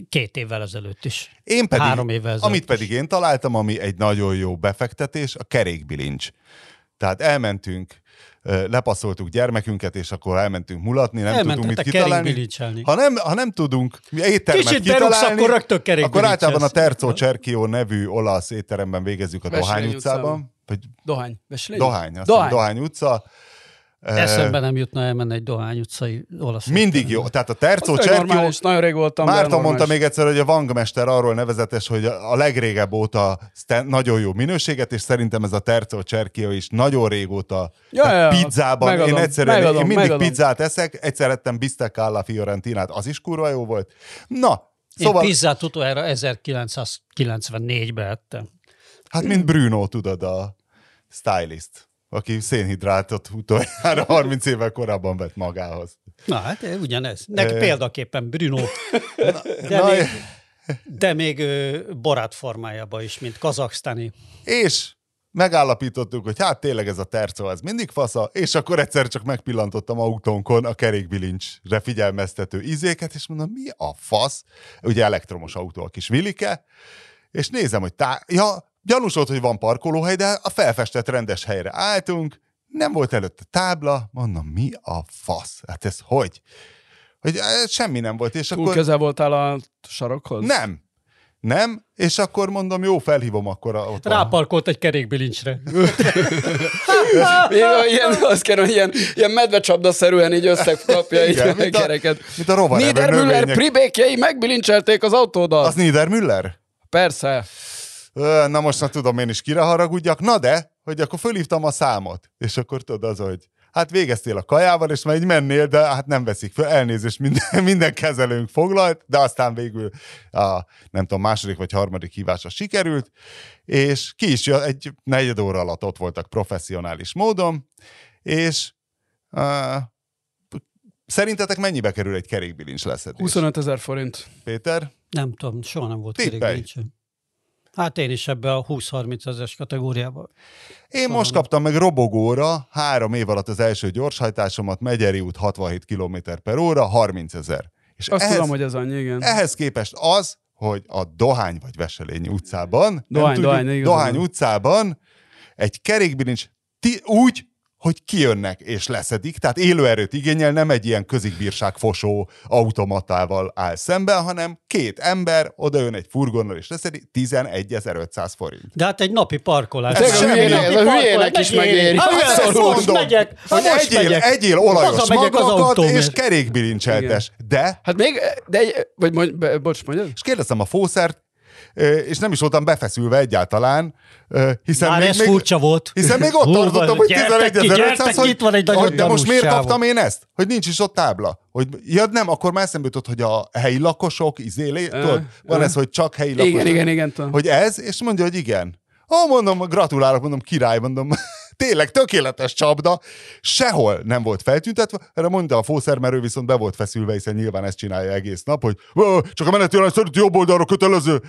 két évvel ezelőtt is. én pedig, Három évvel ezelőtt amit pedig én találtam, ami egy nagyon jó befektetés, a kerékbilincs. Tehát elmentünk, ö, lepaszoltuk gyermekünket, és akkor elmentünk mulatni, nem tudtunk mit kitalálni. Ha nem, ha nem tudunk éttermet Kicsit kitalálni, akkor rögtön akkor általában a Terzo Cerchio nevű olasz étteremben végezzük a Veselény Dohány utcában. utcában. Vagy Dohány. Veselény? Dohány, azt Dohány. Dohány. Dohány utca. Eszembe nem jutna elmenni egy Dohány utcai olasz. Mindig jó. Tehát a Cerchio normális, nagyon rég voltam. Márta mondta még egyszer, hogy a Vangmester arról nevezetes, hogy a legrégebb óta nagyon jó minőséget, és szerintem ez a Terzo Cerchio is nagyon régóta Ja, ja, pizzában. Megadom, én egyszerűen megadom, én mindig megadom. pizzát eszek, egyszer ettem Bistecca alla Fiorentinát, az is kurva jó volt. Na, Én szóval, pizzát utoljára 1994-ben ettem. hát mint Bruno, tudod, a stylist, aki szénhidrátot utoljára *laughs* 30 évvel korábban vett magához. Na hát eh, ugyanez. Neki Ö, példaképpen Bruno. De Na, még, de még barát formájában is, mint kazaksztáni. És megállapítottuk, hogy hát tényleg ez a terco, ez mindig fasza, és akkor egyszer csak megpillantottam autónkon a kerékbilincsre figyelmeztető izéket, és mondom, mi a fasz? Ugye elektromos autó a kis Vilike, és nézem, hogy tá... Ja, gyanús volt, hogy van parkolóhely, de a felfestett rendes helyre álltunk, nem volt előtte tábla, mondom, mi a fasz? Hát ez hogy? Hogy eh, semmi nem volt, és Túl akkor... közel voltál a sarokhoz? Nem. Nem, és akkor mondom, jó, felhívom akkor a, ott a- Ráparkolt egy kerékbilincsre. Ilyen, ilyen, azt kell, hogy ilyen, ilyen medvecsapda-szerűen így összekapja így Igen, a mint a- kereket. mint a Niedermüller növények. pribékjei megbilincselték az autódat. Az Niedermüller? Persze. Na most már tudom én is kire haragudjak. Na de, hogy akkor fölhívtam a számot. És akkor tudod az, hogy hát végeztél a kajával, és már így mennél, de hát nem veszik föl. Elnézést, minden, *laughs* minden kezelőnk foglalt, de aztán végül a, nem tudom, második vagy harmadik hívása sikerült, és ki is jött, egy negyed óra alatt ott voltak professzionális módon, és uh, szerintetek mennyibe kerül egy kerékbilincs leszedés? 25 ezer forint. Péter? Nem tudom, soha nem volt Tippelj. kerékbilincsem. Hát én is ebbe a 20-30 ezeres kategóriába. Én most kaptam meg robogóra három év alatt az első gyorshajtásomat, Megyeri út 67 km per óra, 30 ezer. És Azt ehhez, tudom, hogy ez annyi, igen. ehhez képest az, hogy a Dohány vagy Veselény utcában, nem Dohány, tudjuk, Dohány, igazad Dohány utcában egy kerékbilincs ti, úgy, hogy kijönnek és leszedik, tehát élőerőt igényel, nem egy ilyen közigbírság fosó automatával áll szemben, hanem két ember odaön egy furgonnal és leszedi 11.500 forint. De hát egy napi parkolás. Ez Egy semmi napi nem. Ez a parkolás, hülyének is megéri. Hát most megyek, ha hogy most egyél, megyek. egyél olajos magakat, és kerékbilincseltes. De, Hát még, de vagy mondj, bocs, mondjad? és kérdeztem a fószert, és nem is voltam befeszülve egyáltalán, hiszen Már még, ez még, furcsa volt. hiszen még ott Hurva, tartottam, hogy gyertek ki, 11.500, gyertek ki, hogy, itt van egy hogy de most miért kaptam én ezt? Hogy nincs is ott tábla. Hogy, ja nem, akkor már eszembe jutott, hogy a helyi lakosok, izélé, Ö, tudod, van ö. ez, hogy csak helyi lakosok. Igen, igen, igen. Hogy ez, és mondja, hogy igen. Ó, mondom, gratulálok, mondom, király, mondom, *laughs* tényleg tökéletes csapda, sehol nem volt feltüntetve, erre mondta a fószermerő, viszont be volt feszülve, hiszen nyilván ezt csinálja egész nap, hogy "Ö, csak a menetjelen szerint jobb oldalra kötelező.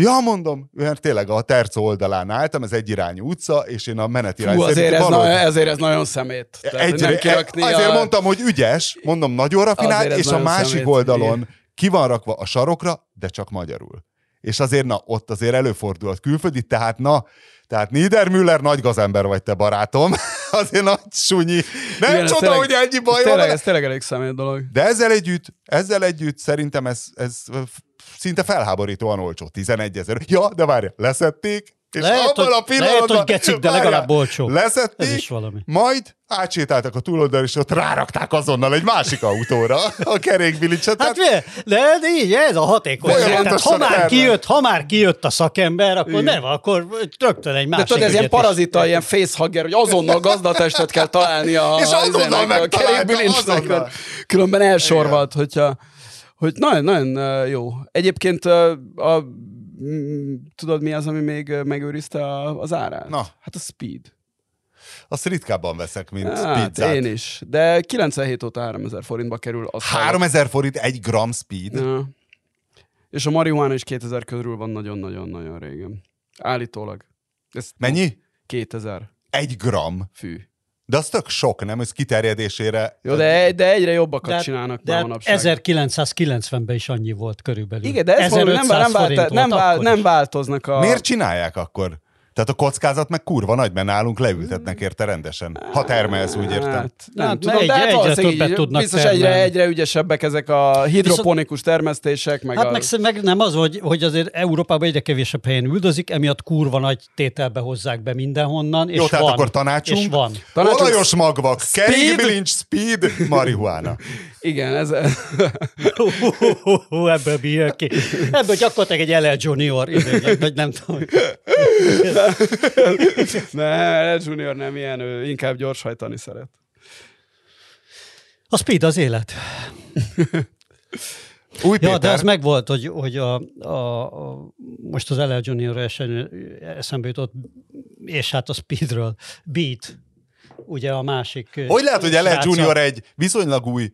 Ja, mondom, mert tényleg a Terco oldalán álltam, ez egyirányú utca, és én a menetirány Fú, azért ez, valahogy- na, ezért ez nagyon szemét. Tehát, nem kirakni azért a... mondtam, hogy ügyes, mondom, nagyon rafinált, és a másik szemét, oldalon igen. ki van rakva a sarokra, de csak magyarul. És azért, na, ott azért előfordulhat külföldi, tehát na, tehát Niedermüller nagy gazember vagy te barátom, *laughs* azért nagy sunyi. Nem Igen, csoda, tényleg- hogy ennyi baj van. tényleg, vele. ez tényleg elég szemét dolog. De ezzel együtt, ezzel együtt szerintem ez, ez szinte felháborítóan olcsó. 11 ezer. Ja, de várj, leszették, és Lehet, abban hogy- a pillanatban... lehet, hogy gecik, de Várjál, legalább olcsó. Leszették, Ez is valami. majd átsétáltak a túloldalra, és ott rárakták azonnal egy másik autóra a kerékbilincset. Hát mi? De, de így, ez a hatékony. Tehát, ha, már termel. kijött, ha már kijött a szakember, akkor nem, akkor rögtön egy De másik tudod, ez ilyen ügyet is. parazita, ilyen facehugger, hogy azonnal gazdatestet kell találni a, És azonnal a kerékbilincsnek, mert Különben elsorvad, hogyha hogy nagyon, nagyon jó. Egyébként a, tudod mi az, ami még megőrizte a, az árát? Na. Hát a speed. azt ritkábban veszek, mint Hát, pizzát. én is. De 97 óta 3000 forintba kerül. Azt 3000 forint egy gram speed? Ja. És a marihuana is 2000 körül van nagyon-nagyon-nagyon régen. Állítólag. Ez Mennyi? 2000 Egy gram. fű. De az tök sok, nem? Ez kiterjedésére. Jó, de, de egyre jobbakat De, csinálnak de már manapság. 1990-ben is annyi volt körülbelül. Igen, de ezt mondom, nem, 1500 nem, vált, nem, volt vál, akkor nem változnak a... Miért csinálják akkor? Tehát a kockázat meg kurva nagy, mert nálunk leültetnek érte rendesen. Ha termelsz, úgy értem. Hát, nem Hát, tudom, egy- de hát egyre többet tudnak Biztos egyre, termelni. egyre ügyesebbek ezek a hidroponikus termesztések, meg Hát a... meg, meg nem az, hogy, hogy azért Európában egyre kevésebb helyen üldözik, emiatt kurva nagy tételbe hozzák be mindenhonnan, és Jó, tehát van. akkor tanácsunk. És van. Tanácsunk- Olajos magvak, Speed. keringbilincs, speed, marihuána. *laughs* Igen, ez... Hú, ebből jön ki? Ebből gyakorlatilag egy LL Junior, vagy nem tudom. ne, Ed Junior nem ilyen, ő inkább gyorshajtani szeret. A speed az élet. Új Ja, Péter, de az megvolt, hogy, hogy a, a, a, most az LL Junior esen, eszembe jutott, és hát a speedről, Beat, ugye a másik. hogy lehet, hogy LL. Junior egy viszonylag új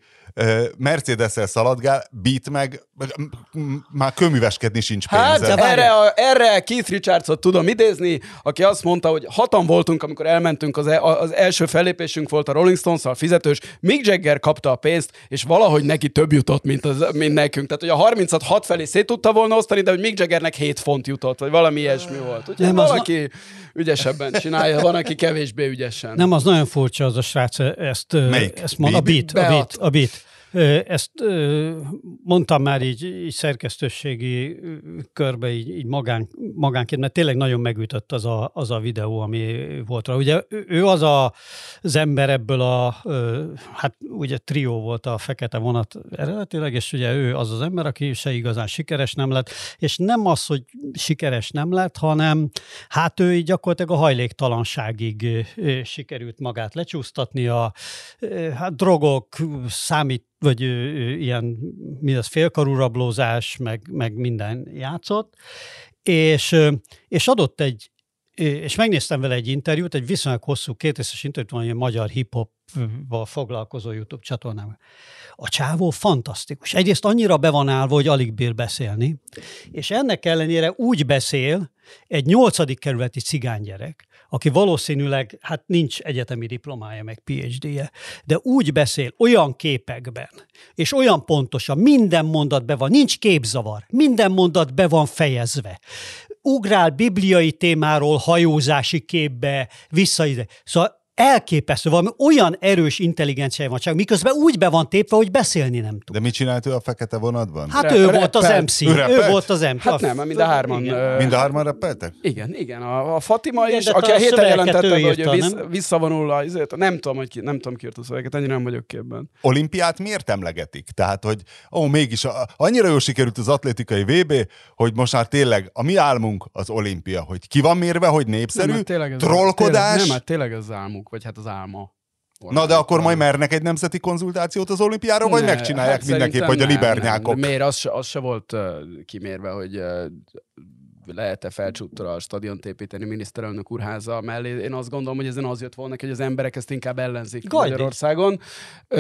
Mercedes-el szaladgál, beat meg, már köműveskedni sincs pénze. Hát, de erre, a, erre Keith Richardsot tudom idézni, aki azt mondta, hogy hatan voltunk, amikor elmentünk, az, e, az első fellépésünk volt a Rolling Stones-szal fizetős, Mick Jagger kapta a pénzt, és valahogy neki több jutott, mint, az, mint nekünk. Tehát, hogy a 30-at 6 felé szét tudta volna osztani, de hogy Mick Jaggernek 7 font jutott, vagy valami ilyesmi volt. Úgyhogy Nem, az valaki ügyesebben csinálja, van, aki kevésbé ügyesen. Nem, az nagyon furcsa az a srác, ezt, Melyik? ezt mond, a Beat? beat, a beat, a beat. Ezt mondtam már így, így szerkesztőségi körbe, így, így magán, magánként, mert tényleg nagyon megütött az a, az a videó, ami volt rá. Ugye ő- az a, az ember ebből a, hát ugye trió volt a fekete vonat eredetileg, és ugye ő az az ember, aki se igazán sikeres nem lett, és nem az, hogy sikeres nem lett, hanem hát ő így gyakorlatilag a hajléktalanságig sikerült magát lecsúsztatni, a hát drogok, számít, vagy ö, ö, ilyen, mi az, félkarú rablózás, meg, meg minden játszott, és, ö, és adott egy, és megnéztem vele egy interjút, egy viszonylag hosszú, kétrészes interjút van, ilyen magyar hip-hop foglalkozó YouTube csatornában. A csávó fantasztikus. Egyrészt annyira be van állva, hogy alig bír beszélni, és ennek ellenére úgy beszél egy nyolcadik kerületi cigánygyerek, aki valószínűleg, hát nincs egyetemi diplomája, meg PhD-je, de úgy beszél olyan képekben, és olyan pontosan, minden mondat be van, nincs képzavar, minden mondat be van fejezve. Ugrál bibliai témáról hajózási képbe, vissza ide. Szóval elképesztő, valami olyan erős intelligenciája van, csak miközben úgy be van tépve, hogy beszélni nem tud. De mit csinált ő a fekete vonatban? Hát Rap- ő volt az. MC, Ő ő, volt az MC. Hát nem, mind a hárman, Igen. Mind a hárman rappeltek? Igen, igen. A, a Fatima Igen, is, aki a a héten jelentette, ő hogy írta, ő vissz, nem? visszavonul a, izét, nem tudom, hogy ki, nem tudom, ki írt a szöveget, ennyire nem vagyok képben. Olimpiát miért emlegetik? Tehát, hogy ó, mégis a, annyira jól sikerült az atlétikai VB, hogy most már tényleg a mi álmunk az olimpia, hogy ki van mérve, hogy népszerű, hát tényleg ez trollkodás. Tényleg, nem, hát tényleg ez az álmuk, vagy hát az álma. Na de akkor majd mernek egy nemzeti konzultációt az olimpiára, vagy Ne, megcsinálják hát mindenképp, hogy a libernyákok. Nem, miért? Az se, az se volt uh, kimérve, hogy uh, lehet-e felcsúttra a stadiont építeni miniszterelnök úrháza mellé. Én azt gondolom, hogy ezen az jött volna, hogy az emberek ezt inkább ellenzik Gajdi. Magyarországon. Ö,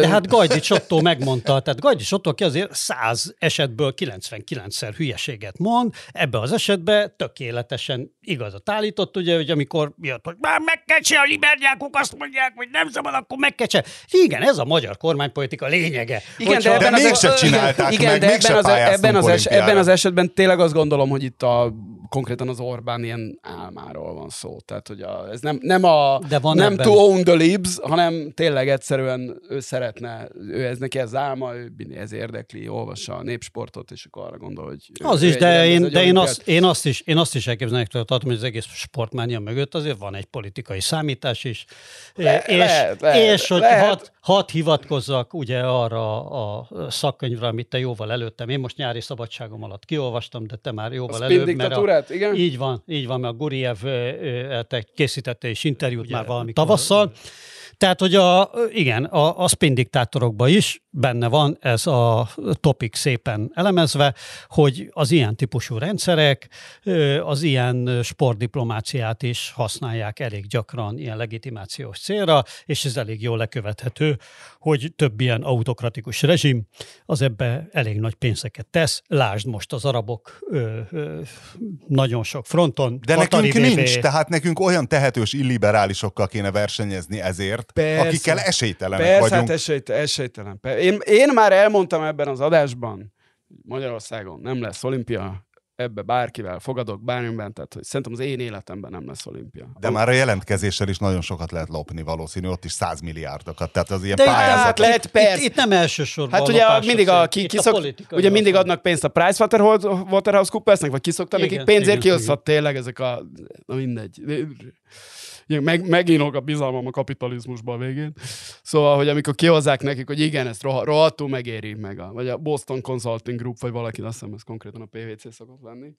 De hát Gajdi Csottó megmondta, tehát Gajdi Csottó, aki azért 100 esetből 99-szer hülyeséget mond, ebbe az esetben tökéletesen igazat állított, ugye, hogy amikor jött, hogy már meg kell csinálni, a libernyákok azt mondják, hogy nem szabad, akkor meg kell csinálni. Igen, ez a magyar kormánypolitika lényege. Igen, Hogyha- de, ebben De az mégsem csinálták igen, meg, de mégsem ebben az, ebben, az es, ebben az esetben tényleg azt gondolom, hogy itt a konkrétan az Orbán ilyen álmáról van szó. Tehát, hogy a, ez nem, nem a De van nem ebben. to own the libs, hanem tényleg egyszerűen ő szeretne, ő ez neki ez álma, ő ez érdekli, olvassa a népsportot, és akkor arra gondol, hogy Az is, de én, de én, azt, én, azt is, én azt is elképzelnek tartom, hogy az egész sportmánia mögött azért van egy politikai számítás is. Le- és, lehet, lehet, és hogy lehet. hadd had hivatkozzak ugye arra a szakkönyvre, amit te jóval előttem. Én most nyári szabadságom alatt kiolvastam, de te már jóval előbb. mert a, diktatúrát, igen? így van, így van, mert a Guriev készítette és interjút már valami tavasszal. Tehát, hogy a, igen, a, a spin diktátorokban is benne van ez a topik szépen elemezve, hogy az ilyen típusú rendszerek az ilyen sportdiplomáciát is használják elég gyakran ilyen legitimációs célra, és ez elég jól lekövethető, hogy több ilyen autokratikus rezsim az ebbe elég nagy pénzeket tesz. Lásd most az arabok ö, ö, nagyon sok fronton. De nekünk VB... nincs, tehát nekünk olyan tehetős illiberálisokkal kéne versenyezni ezért, persze, akikkel esélytelenek persze, vagyunk. Hát esélyt, esélytelen. Én, én már elmondtam ebben az adásban, Magyarországon nem lesz olimpia, ebbe bárkivel fogadok, bármiben, tehát hogy szerintem az én életemben nem lesz olimpia. De már a jelentkezéssel is nagyon sokat lehet lopni valószínű, ott is 100 milliárdokat, tehát az ilyen De pályázat. Hát lehet, persze. Itt, itt, nem elsősorban Hát ugye mindig, a, ki, kiszok, a ugye mindig adnak pénzt a PricewaterhouseCoopersnek, vagy kiszoktam nekik pénzért, kiosztott tényleg ezek a, na mindegy meg, megint a bizalmam a kapitalizmusban a végén. Szóval, hogy amikor kihozzák nekik, hogy igen, ezt roha, rohadtul megéri meg, a, vagy a Boston Consulting Group, vagy valaki, azt hiszem ez konkrétan a PVC szokott lenni.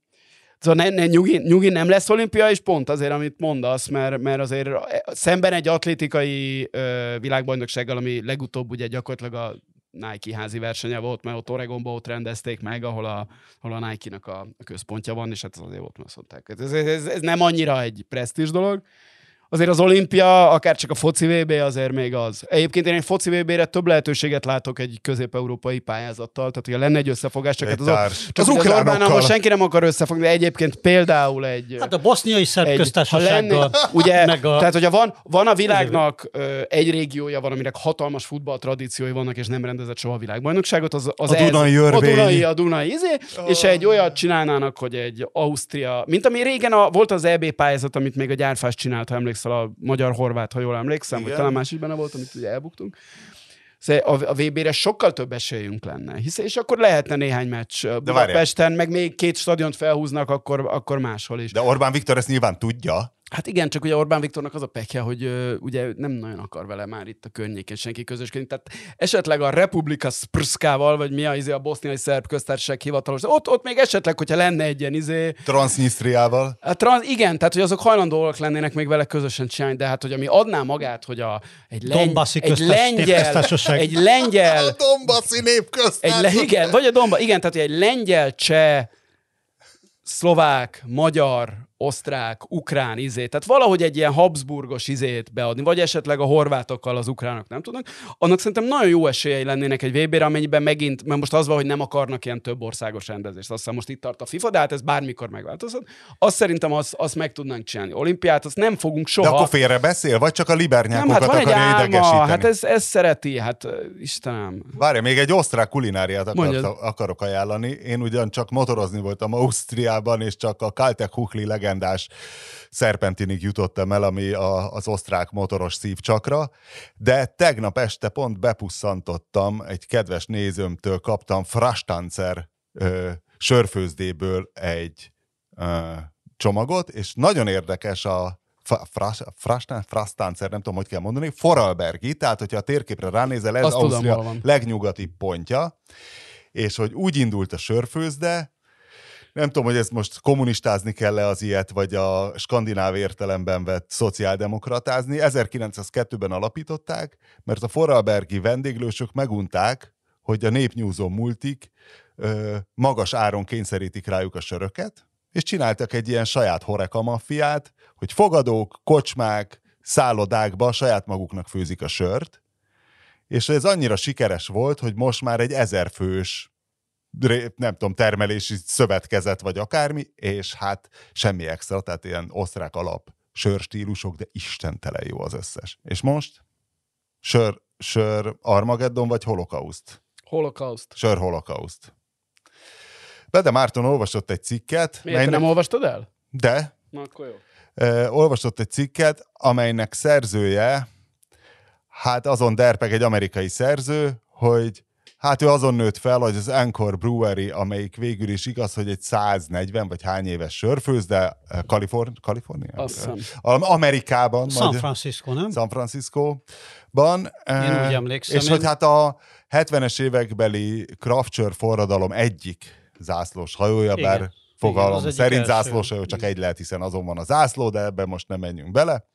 Szóval ne, ne, nyugi, nyugi nem lesz olimpia, és pont azért, amit mondasz, mert, mert azért szemben egy atlétikai ö, világbajnoksággal, ami legutóbb ugye gyakorlatilag a Nike házi versenye volt, mert ott Oregonban ott rendezték meg, ahol a, ahol a Nike-nak a, központja van, és hát az azért mert azt mondták. Ez, ez, ez nem annyira egy presztízs dolog, azért az olimpia, akár csak a foci VB azért még az. Egyébként én egy foci VB-re több lehetőséget látok egy közép-európai pályázattal, tehát hogyha lenne egy összefogás, csak, egy hát az, csak az, az Orbánnal senki nem akar összefogni, de egyébként például egy... Hát a boszniai szerb köztársasággal. Ugye, meg a... tehát hogyha van, van a világnak ö, egy régiója van, aminek hatalmas futball tradíciói vannak, és nem rendezett soha a világbajnokságot, az, az a Dunai ez, A Dunai, a Dunai izé, oh. és egy olyat csinálnának, hogy egy Ausztria, mint ami régen a, volt az EB pályázat, amit még a gyárfás csinált, ha emlékszel, a magyar-horvát, ha jól emlékszem, Igen. vagy talán más is benne volt, amit ugye elbuktunk. Szóval a, a VB-re sokkal több esélyünk lenne. Hisz, és akkor lehetne néhány meccs Budapesten, meg még két stadiont felhúznak, akkor, akkor máshol is. De Orbán Viktor ezt nyilván tudja. Hát igen, csak ugye Orbán Viktornak az a pekje, hogy uh, ugye nem nagyon akar vele már itt a környékén senki közösködni. Tehát esetleg a Republika Sprskával, vagy mi a, izé, a boszniai szerb köztársaság hivatalos, ott, ott még esetleg, hogyha lenne egy ilyen izé... Transnistriával. A trans, igen, tehát hogy azok hajlandóak lennének még vele közösen csinálni, de hát hogy ami adná magát, hogy a, egy, lengy, egy lengyel, egy lengyel... A Dombaszi népköztársaság. Egy le, igen, vagy a Domba, igen, tehát hogy egy lengyel, cseh, szlovák, magyar, osztrák, ukrán izét, tehát valahogy egy ilyen Habsburgos izét beadni, vagy esetleg a horvátokkal az ukránok nem tudnak, annak szerintem nagyon jó esélyei lennének egy VB-re, amennyiben megint, mert most az van, hogy nem akarnak ilyen több országos rendezést. Azt hiszem most itt tart a FIFA, de hát ez bármikor megváltozhat. Azt szerintem azt, azt meg tudnánk csinálni. Olimpiát azt nem fogunk soha. De akkor félre beszél, vagy csak a libernyákokat nem, hát akarja álma, idegesíteni? Hát ez, ez szereti, hát Istenem. Várja, még egy osztrák kulináriát akart, akarok ajánlani. Én ugyan csak motorozni voltam Ausztriában, és csak a Kaltek Huchli legendás szerpentinig jutottam el, ami a, az osztrák motoros szívcsakra, de tegnap este pont bepusszantottam, egy kedves nézőmtől kaptam Frastancer ö, sörfőzdéből egy ö, csomagot, és nagyon érdekes a Frastancer, nem tudom, hogy kell mondani, Foralbergi, tehát hogyha a térképre ránézel, ez Azt Ausztria tudom, legnyugati pontja, és hogy úgy indult a sörfőzde, nem tudom, hogy ezt most kommunistázni kell-e az ilyet, vagy a skandináv értelemben vett szociáldemokratázni. 1902-ben alapították, mert a Forralbergi vendéglősök megunták, hogy a népnyúzó multik ö, magas áron kényszerítik rájuk a söröket, és csináltak egy ilyen saját horeka maffiát, hogy fogadók, kocsmák, szállodákba saját maguknak főzik a sört, és ez annyira sikeres volt, hogy most már egy ezerfős nem tudom, termelési szövetkezet vagy akármi, és hát semmi extra, tehát ilyen osztrák alap sörstílusok, de istentelen jó az összes. És most? Sör, sör Armageddon vagy holokauszt? Holokauszt. Sör holokauszt. Bede Márton olvasott egy cikket. Miért melynek... nem olvastad el? De. Na, akkor jó. Uh, olvasott egy cikket, amelynek szerzője, hát azon derpeg egy amerikai szerző, hogy Hát ő azon nőtt fel, hogy az Encore Brewery, amelyik végül is igaz, hogy egy 140 vagy hány éves sörfőz, de eh, Kaliforn- Kalifornia? Amerikában. San Francisco, nem? San Francisco-ban. Én úgy emlékszem. És én... hogy hát a 70-es évekbeli craft forradalom egyik zászlós hajója, Igen. bár fogalom Igen, szerint zászlós hajó csak egy lehet, hiszen azon van a zászló, de ebben most nem menjünk bele.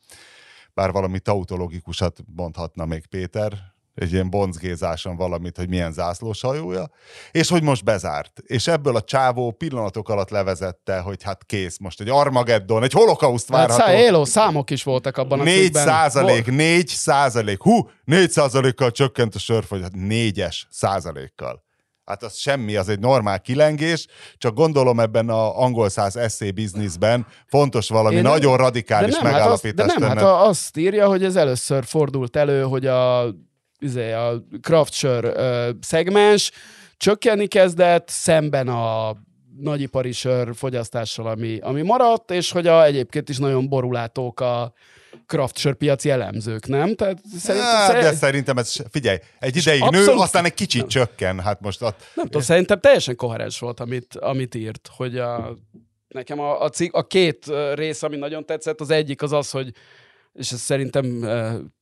Bár valami tautológikusat mondhatna még Péter, egy ilyen boncgézáson valamit, hogy milyen zászlós hajója, és hogy most bezárt. És ebből a csávó pillanatok alatt levezette, hogy hát kész, most egy Armageddon, egy holokauszt Hát várható. szá, éló számok is voltak abban a 4 cikkben. százalék, 4 százalék, hú, 4 százalékkal csökkent a sörfogyat, 4-es százalékkal. Hát az semmi, az egy normál kilengés, csak gondolom ebben a angol száz eszé bizniszben fontos valami Én nem- nagyon De radikális nem, hát, azt, de nem, hát tenned. a- azt írja, hogy ez először fordult elő, hogy a, üzé, a craft sör ö, szegmens csökkenni kezdett szemben a nagyipari sör fogyasztással, ami, ami maradt, és hogy a, egyébként is nagyon borulátók a craft sör piaci elemzők, nem? Tehát szerintem, Hát, de szerint, szerintem ez, figyelj, egy ideig nő, abszolút- aztán egy kicsit csökken. Hát most a, nem tudom, szerintem teljesen koherens volt, amit, amit írt, hogy a, nekem a, a, cik, a két rész, ami nagyon tetszett, az egyik az az, hogy és ezt szerintem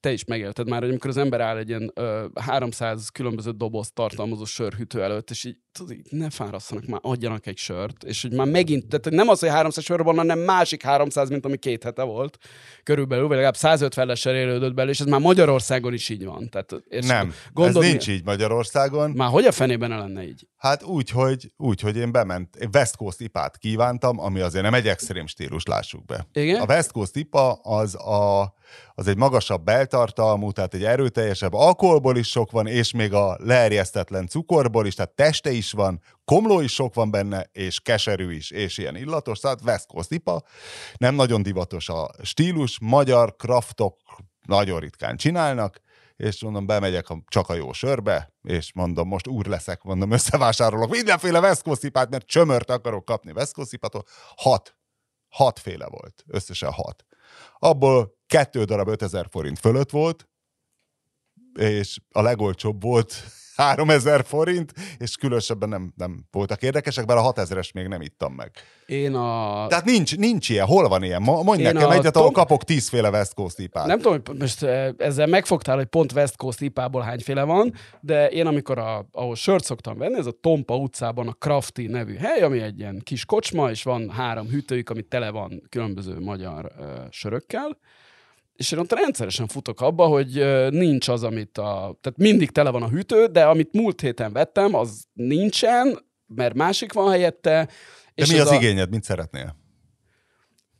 te is megélted már, hogy amikor az ember áll egy ilyen ö, 300 különböző dobozt tartalmazó sörhűtő előtt, és így, tudod, így ne fárasszanak már, adjanak egy sört, és hogy már megint, tehát nem az, hogy 300 sör van, hanem másik 300, mint ami két hete volt, körülbelül, vagy legalább 150-le serélődött belőle, és ez már Magyarországon is így van. Tehát, és nem, gondold, ez nincs így Magyarországon. Már hogy a fenében ne lenne így? Hát úgy, hogy, úgy, hogy én bement, én West Coast ipát kívántam, ami azért nem egy extrém stílus, lássuk be. Igen? A West Coast IPA az, a, az egy magasabb beltartalmú, tehát egy erőteljesebb alkoholból is sok van, és még a leerjesztetlen cukorból is, tehát teste is van, komló is sok van benne, és keserű is, és ilyen illatos, tehát West Coast IPA. Nem nagyon divatos a stílus, magyar kraftok nagyon ritkán csinálnak, és mondom, bemegyek a, csak a jó sörbe, és mondom, most úr leszek, mondom, összevásárolok mindenféle West Coast ipát, mert csömört akarok kapni ipától. Hat. Hatféle volt. Összesen hat. Abból kettő darab 5000 forint fölött volt, és a legolcsóbb volt 3000 forint, és különösebben nem, nem voltak érdekesek, bár a 6000-es még nem ittam meg. Én a... Tehát nincs, nincs ilyen. Hol van ilyen? Mondj Én nekem a egyet, ahol Tom- kapok tízféle West Coast ipát. Nem tudom, hogy most eh, ezzel megfogtál, hogy pont West Coast ipából hányféle van, de én amikor, a, ahol sört szoktam venni, ez a Tompa utcában a Crafty nevű hely, ami egy ilyen kis kocsma, és van három hűtőjük, ami tele van különböző magyar uh, sörökkel, és én ott rendszeresen futok abba, hogy nincs az, amit a... Tehát mindig tele van a hűtő, de amit múlt héten vettem, az nincsen, mert másik van helyette. De mi ez az a, igényed? Mit szeretnél?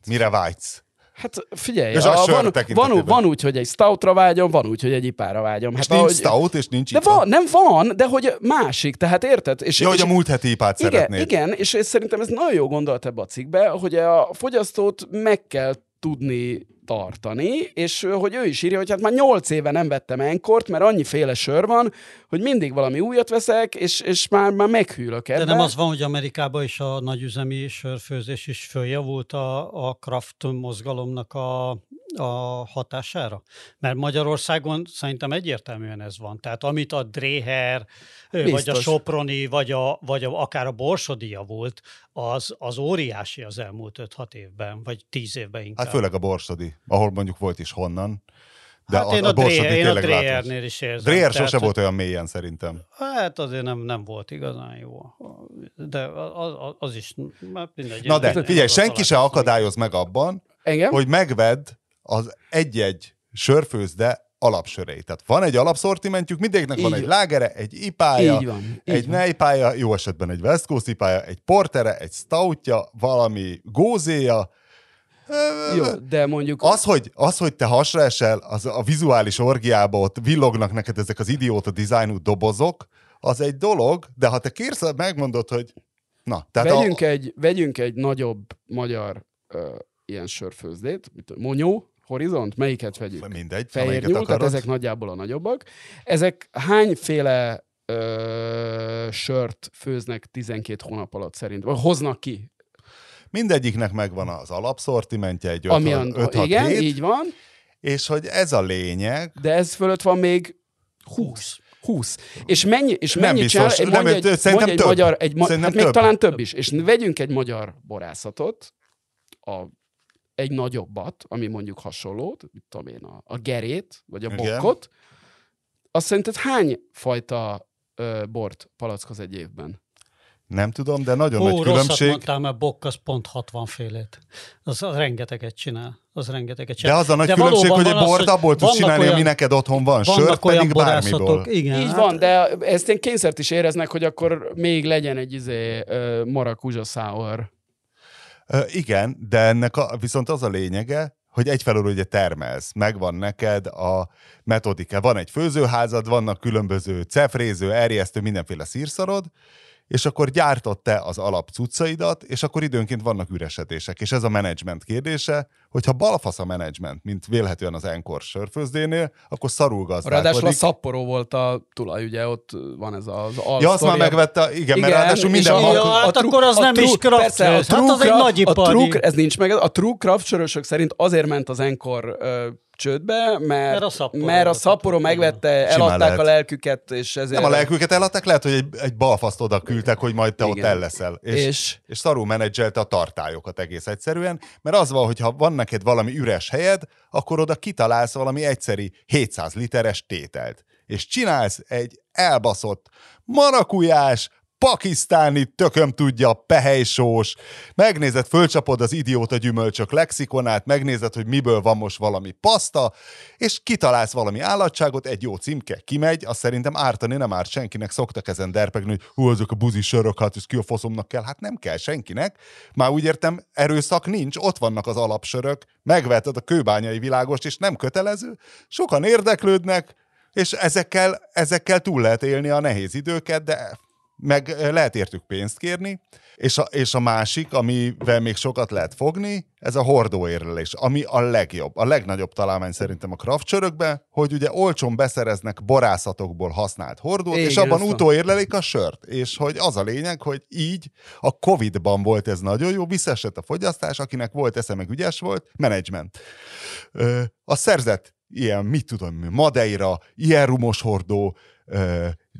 Mire vágysz? Hát figyelj, És a a, van, van, van úgy, hogy egy stoutra vágyom, van úgy, hogy egy ipára vágyom. És Hát nincs ahogy- stout, és nincs De IPA? van, nem van, de hogy másik, tehát érted? És, Ja, hogy és, a múlt heti ipát igen, szeretnéd. igen, és ez szerintem ez nagyon jó gondolat ebbe a cikkbe, hogy a fogyasztót meg kell tudni tartani, és hogy ő is írja, hogy hát már nyolc éve nem vettem enkort, mert annyi féle sör van, hogy mindig valami újat veszek, és, és már, már meghűlök De ebben. nem az van, hogy Amerikában is a nagyüzemi sörfőzés is följavult a, a craft mozgalomnak a, a hatására? Mert Magyarországon szerintem egyértelműen ez van. Tehát amit a Dréher, ö, vagy a Biztos. Soproni, vagy, a, vagy a, akár a Borsodia volt, az, az óriási az elmúlt 5-6 évben, vagy 10 évben inkább. Hát főleg a borsodi, ahol mondjuk volt is honnan. De hát én a, borsodi Dreher, én a. Drehernél is érzem. Dreher sose volt olyan mélyen szerintem. Hát azért nem, nem volt igazán jó. De az, az, is, hát mindegy. Na de, figyelj, senki se akadályoz meg abban, Engem? hogy megvedd az egy-egy sörfőzde alapsöreit. Tehát van egy alapszortimentjük, mindegyiknek van Így egy van. lágere, egy ipája, Így van, így egy van. nejpája, jó esetben egy West Coast ipája, egy portere, egy stoutja, valami gózéja. Jó, de mondjuk... Az hogy, az, hogy te hasra esel, az a vizuális orgiába ott villognak neked ezek az idióta dizájnú dobozok, az egy dolog, de ha te kérsz, megmondod, hogy na, tehát vegyünk, a, egy, vegyünk egy nagyobb magyar ö, ilyen sörfőzdét, tudom, Monyó, Horizont, melyiket vegyük? mindegy, Fehér nyúl, tehát ezek nagyjából a nagyobbak. Ezek hányféle ö, sört főznek 12 hónap alatt szerint? Vagy hoznak ki? Mindegyiknek megvan az alapszortimentje, egy Ami 5 a, 6 igen, így van, és hogy ez a lényeg, de ez fölött van még 20. 20. És mennyi, és Nem mennyit biztos, csinál? Nem, egy, szerintem egy több. magyar, egy, ma, hát még több. talán több is. És vegyünk egy magyar borászatot, a, egy nagyobbat, ami mondjuk hasonló, mit tudom én, a, a gerét, vagy a Igen. bokkot, azt szerinted hány fajta ö, bort palackoz egy évben? Nem tudom, de nagyon Ó, nagy rosszat különbség. mondtál, mert Bokk az pont 60 félét. Az, az rengeteget csinál. Az rengeteget De csinál. az a nagy De különbség, hogy egy bort abból tudsz csinálni, olyan- ami neked otthon van. Sört pedig bármiből. igen. Így hát- van, de ezt én kényszert is éreznek, hogy akkor még legyen egy izé uh, marakuzsa sour. Igen, de ennek a, viszont az a lényege, hogy egyfelől ugye termelsz, megvan neked a metodika. Van egy főzőházad, vannak különböző cefréző, erjesztő, mindenféle szírszarod, és akkor gyártod te az alap cuccaidat, és akkor időnként vannak üresedések. És ez a menedzsment kérdése, hogyha balfasz a menedzsment, mint vélhetően az Enkor sörfőzdénél, akkor szarul Ráadásul a gazdálkodik. Sapporo volt a tulaj, ugye ott van ez az al Ja, azt már megvette, igen, mert ráadásul minden a- hát a true- akkor az a nem true- is craft persze, a. Hát az egy craft- nagyipari. A true, ez nincs meg, a true craft sörösök szerint azért ment az Enkor ö, csődbe, mert, Mert a Sapporo mert a volt. Sapporo megvette, Simán eladták lehet. a lelküket, és ezért... Nem a lelküket eladták, lehet, hogy egy, egy balfaszt oda küldtek, hogy majd te ott Igen. el leszel. És, És- és, és szarul menedzselte a tartályokat egész egyszerűen, mert az van, hogy ha van neked valami üres helyed, akkor oda kitalálsz valami egyszeri 700 literes tételt. És csinálsz egy elbaszott marakujás, pakisztáni, tököm tudja, pehelysós, megnézed, fölcsapod az idióta gyümölcsök lexikonát, megnézed, hogy miből van most valami paszta, és kitalálsz valami állatságot, egy jó címke kimegy, azt szerintem ártani nem árt senkinek, szoktak ezen derpegni, hogy hú, ezek a buzi sörök, hát ez ki a faszomnak kell, hát nem kell senkinek. Már úgy értem, erőszak nincs, ott vannak az alapsörök, megveted a kőbányai világost, és nem kötelező, sokan érdeklődnek, és ezekkel, ezekkel túl lehet élni a nehéz időket, de meg eh, lehet értük pénzt kérni, és a, és a másik, amivel még sokat lehet fogni, ez a hordóérlelés, ami a legjobb, a legnagyobb találmány szerintem a craft sörökbe, hogy ugye olcsón beszereznek borászatokból használt hordót, Igen, és abban utóérlelik a sört, és hogy az a lényeg, hogy így a Covid-ban volt ez nagyon jó, visszaesett a fogyasztás, akinek volt esze, meg ügyes volt, menedzsment. A szerzett ilyen, mit tudom, Madeira, ilyen rumos hordó,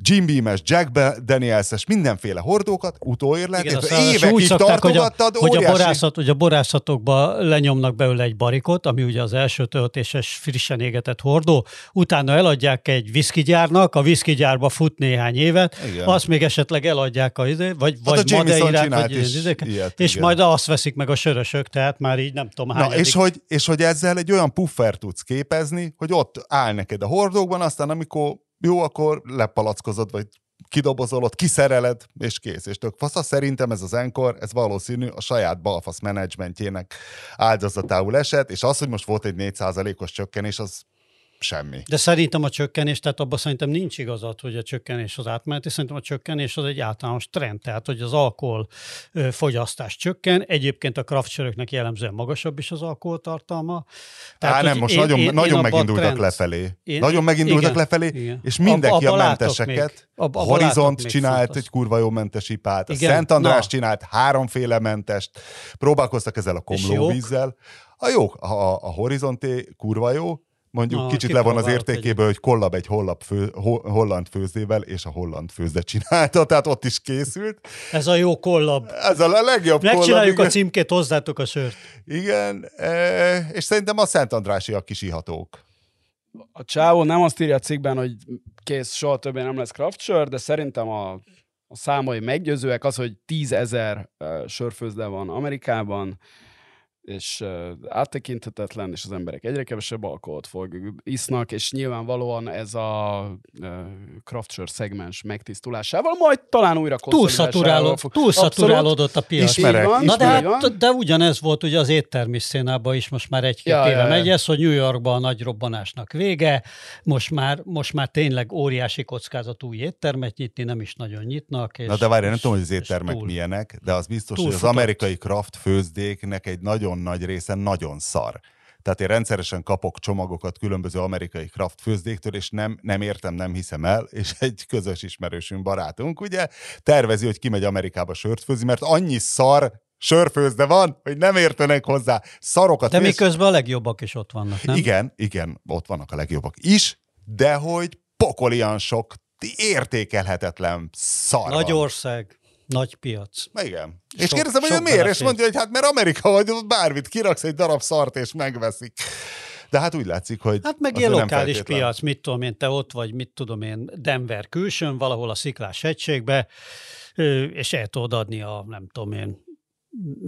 Jim Beam-es, Jack Daniels-es, mindenféle hordókat, utóérlet, évekig szokták, hogy a, tartogattad, hogy, a borászat, hogy a borászatokba lenyomnak belőle egy barikot, ami ugye az első töltéses, frissen égetett hordó, utána eladják egy viszkigyárnak, a viszkigyárba fut néhány évet, Igen. azt még esetleg eladják a izé, vagy, Hát a vagy Madeirát, vagy is ilyen izéket, ilyet, és igen. majd azt veszik meg a sörösök, tehát már így nem tudom hány. Na, és hogy, és hogy ezzel egy olyan puffer tudsz képezni, hogy ott áll neked a hordókban, aztán amikor jó, akkor lepalackozod, vagy kidobozolod, kiszereled, és kész. És tök fasz. Szerintem ez az Enkor, ez valószínű a saját balfasz menedzsmentjének áldozatául esett, és az, hogy most volt egy 4%-os csökkenés, az semmi. De szerintem a csökkenés, tehát abban szerintem nincs igazad, hogy a csökkenés az átmeneti, szerintem a csökkenés az egy általános trend, tehát hogy az alkohol fogyasztás csökken, egyébként a kraftsöröknek jellemzően magasabb is az alkoholtartalma. Á, hogy nem, most én- nagyon, én- én nagyon a megindultak trend- lefelé. Én- nagyon megindultak igen, lefelé, igen. és mindenki Abba- a menteseket. Abba- a Horizont csinált futat. egy kurva jó mentes ipát, a Igen, Szent András na. csinált háromféle mentest, próbálkoztak ezzel a komlóvízzel. A jó, a, a Horizonté kurva jó, mondjuk Na, kicsit le van az értékéből, hogy kollab egy hollap fő, ho, holland főzdével, és a holland főzde csinálta, *laughs* tehát ott is készült. Ez a jó kollab. Ez a legjobb kollab. Megcsináljuk a igen. címkét, hozzátok a sört. Igen, e, és szerintem a Szent Andrásiak is ihatók. A csávó nem azt írja a cikkben, hogy kész, soha többé nem lesz craft sör, de szerintem a, a számai meggyőzőek az, hogy 10 ezer uh, sörfőzde van Amerikában, és áttekinthetetlen, és az emberek egyre kevesebb alkoholt fog, isznak, és nyilvánvalóan ez a uh, craft sör szegmens megtisztulásával, majd talán újra konszolidálásával Túlszaturáló, túlszaturálódott a piac. Ismerek, van, Na de, hát, de ugyanez volt ugye az éttermi szénában is, most már egy-két Ja, éve ja, megy ez, hogy New Yorkban a nagy robbanásnak vége, most már, most már tényleg óriási kockázatú új éttermet nyitni, nem is nagyon nyitnak. És, Na de várj, nem tudom, hogy az éttermek túl. milyenek, de az biztos, hogy az amerikai craft főzdéknek egy nagyon nagy része nagyon szar. Tehát én rendszeresen kapok csomagokat különböző amerikai craft főzdéktől, és nem, nem értem, nem hiszem el, és egy közös ismerősünk, barátunk, ugye, tervezi, hogy kimegy Amerikába sört főzni, mert annyi szar sörfőzde van, hogy nem értenek hozzá. Szarokat De miközben a legjobbak is ott vannak, nem? igen, igen, ott vannak a legjobbak is, de hogy pokolian sok értékelhetetlen szar Nagy van. ország, nagy piac. Igen. És Sok- kérdezem, hogy miért, és belefér. mondja, hogy hát mert Amerika vagy, bármit kiraksz egy darab szart, és megveszik. De hát úgy látszik, hogy... Hát meg ilyen lokális piac, mit tudom én, te ott vagy, mit tudom én, Denver külsőn, valahol a Sziklás hegységbe, és el tudod adni a, nem tudom én,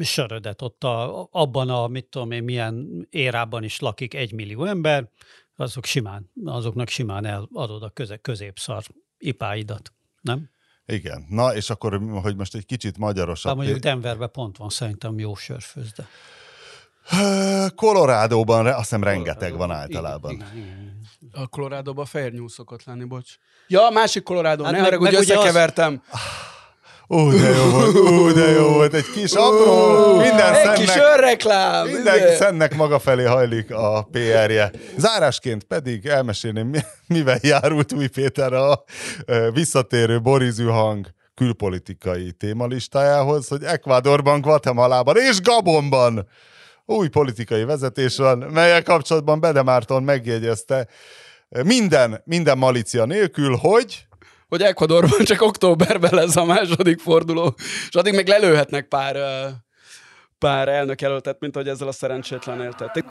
sörödet ott a, abban a, mit tudom én, milyen érában is lakik egy millió ember, azok simán, azoknak simán eladod a köze, középszar ipáidat, nem? Igen. Na, és akkor, hogy most egy kicsit magyarosabb... Hát mondjuk Denverben pont van szerintem jó sörfőzde. Colorado-ban azt hiszem rengeteg van általában. Igen. A Colorado-ban fehér nyúl szokott lenni, bocs. Ja, a másik Colorado, hát ne meg, hogy összekevertem. Az... Ó, de jó volt, ó, de jó volt, egy kis apró, minden egy szennek, kis örreklám. Minden szennek maga felé hajlik a PR-je. Zárásként pedig elmesélném, mivel járult Új Péter a visszatérő borizű hang külpolitikai témalistájához, hogy Ecuadorban, Guatemalában és Gabonban új politikai vezetés van, melyek kapcsolatban Bede Márton megjegyezte minden, minden malícia nélkül, hogy hogy Ecuadorban csak októberben lesz a második forduló, és addig még lelőhetnek pár pár elnök jelöltet, mint hogy ezzel a szerencsétlen éltették.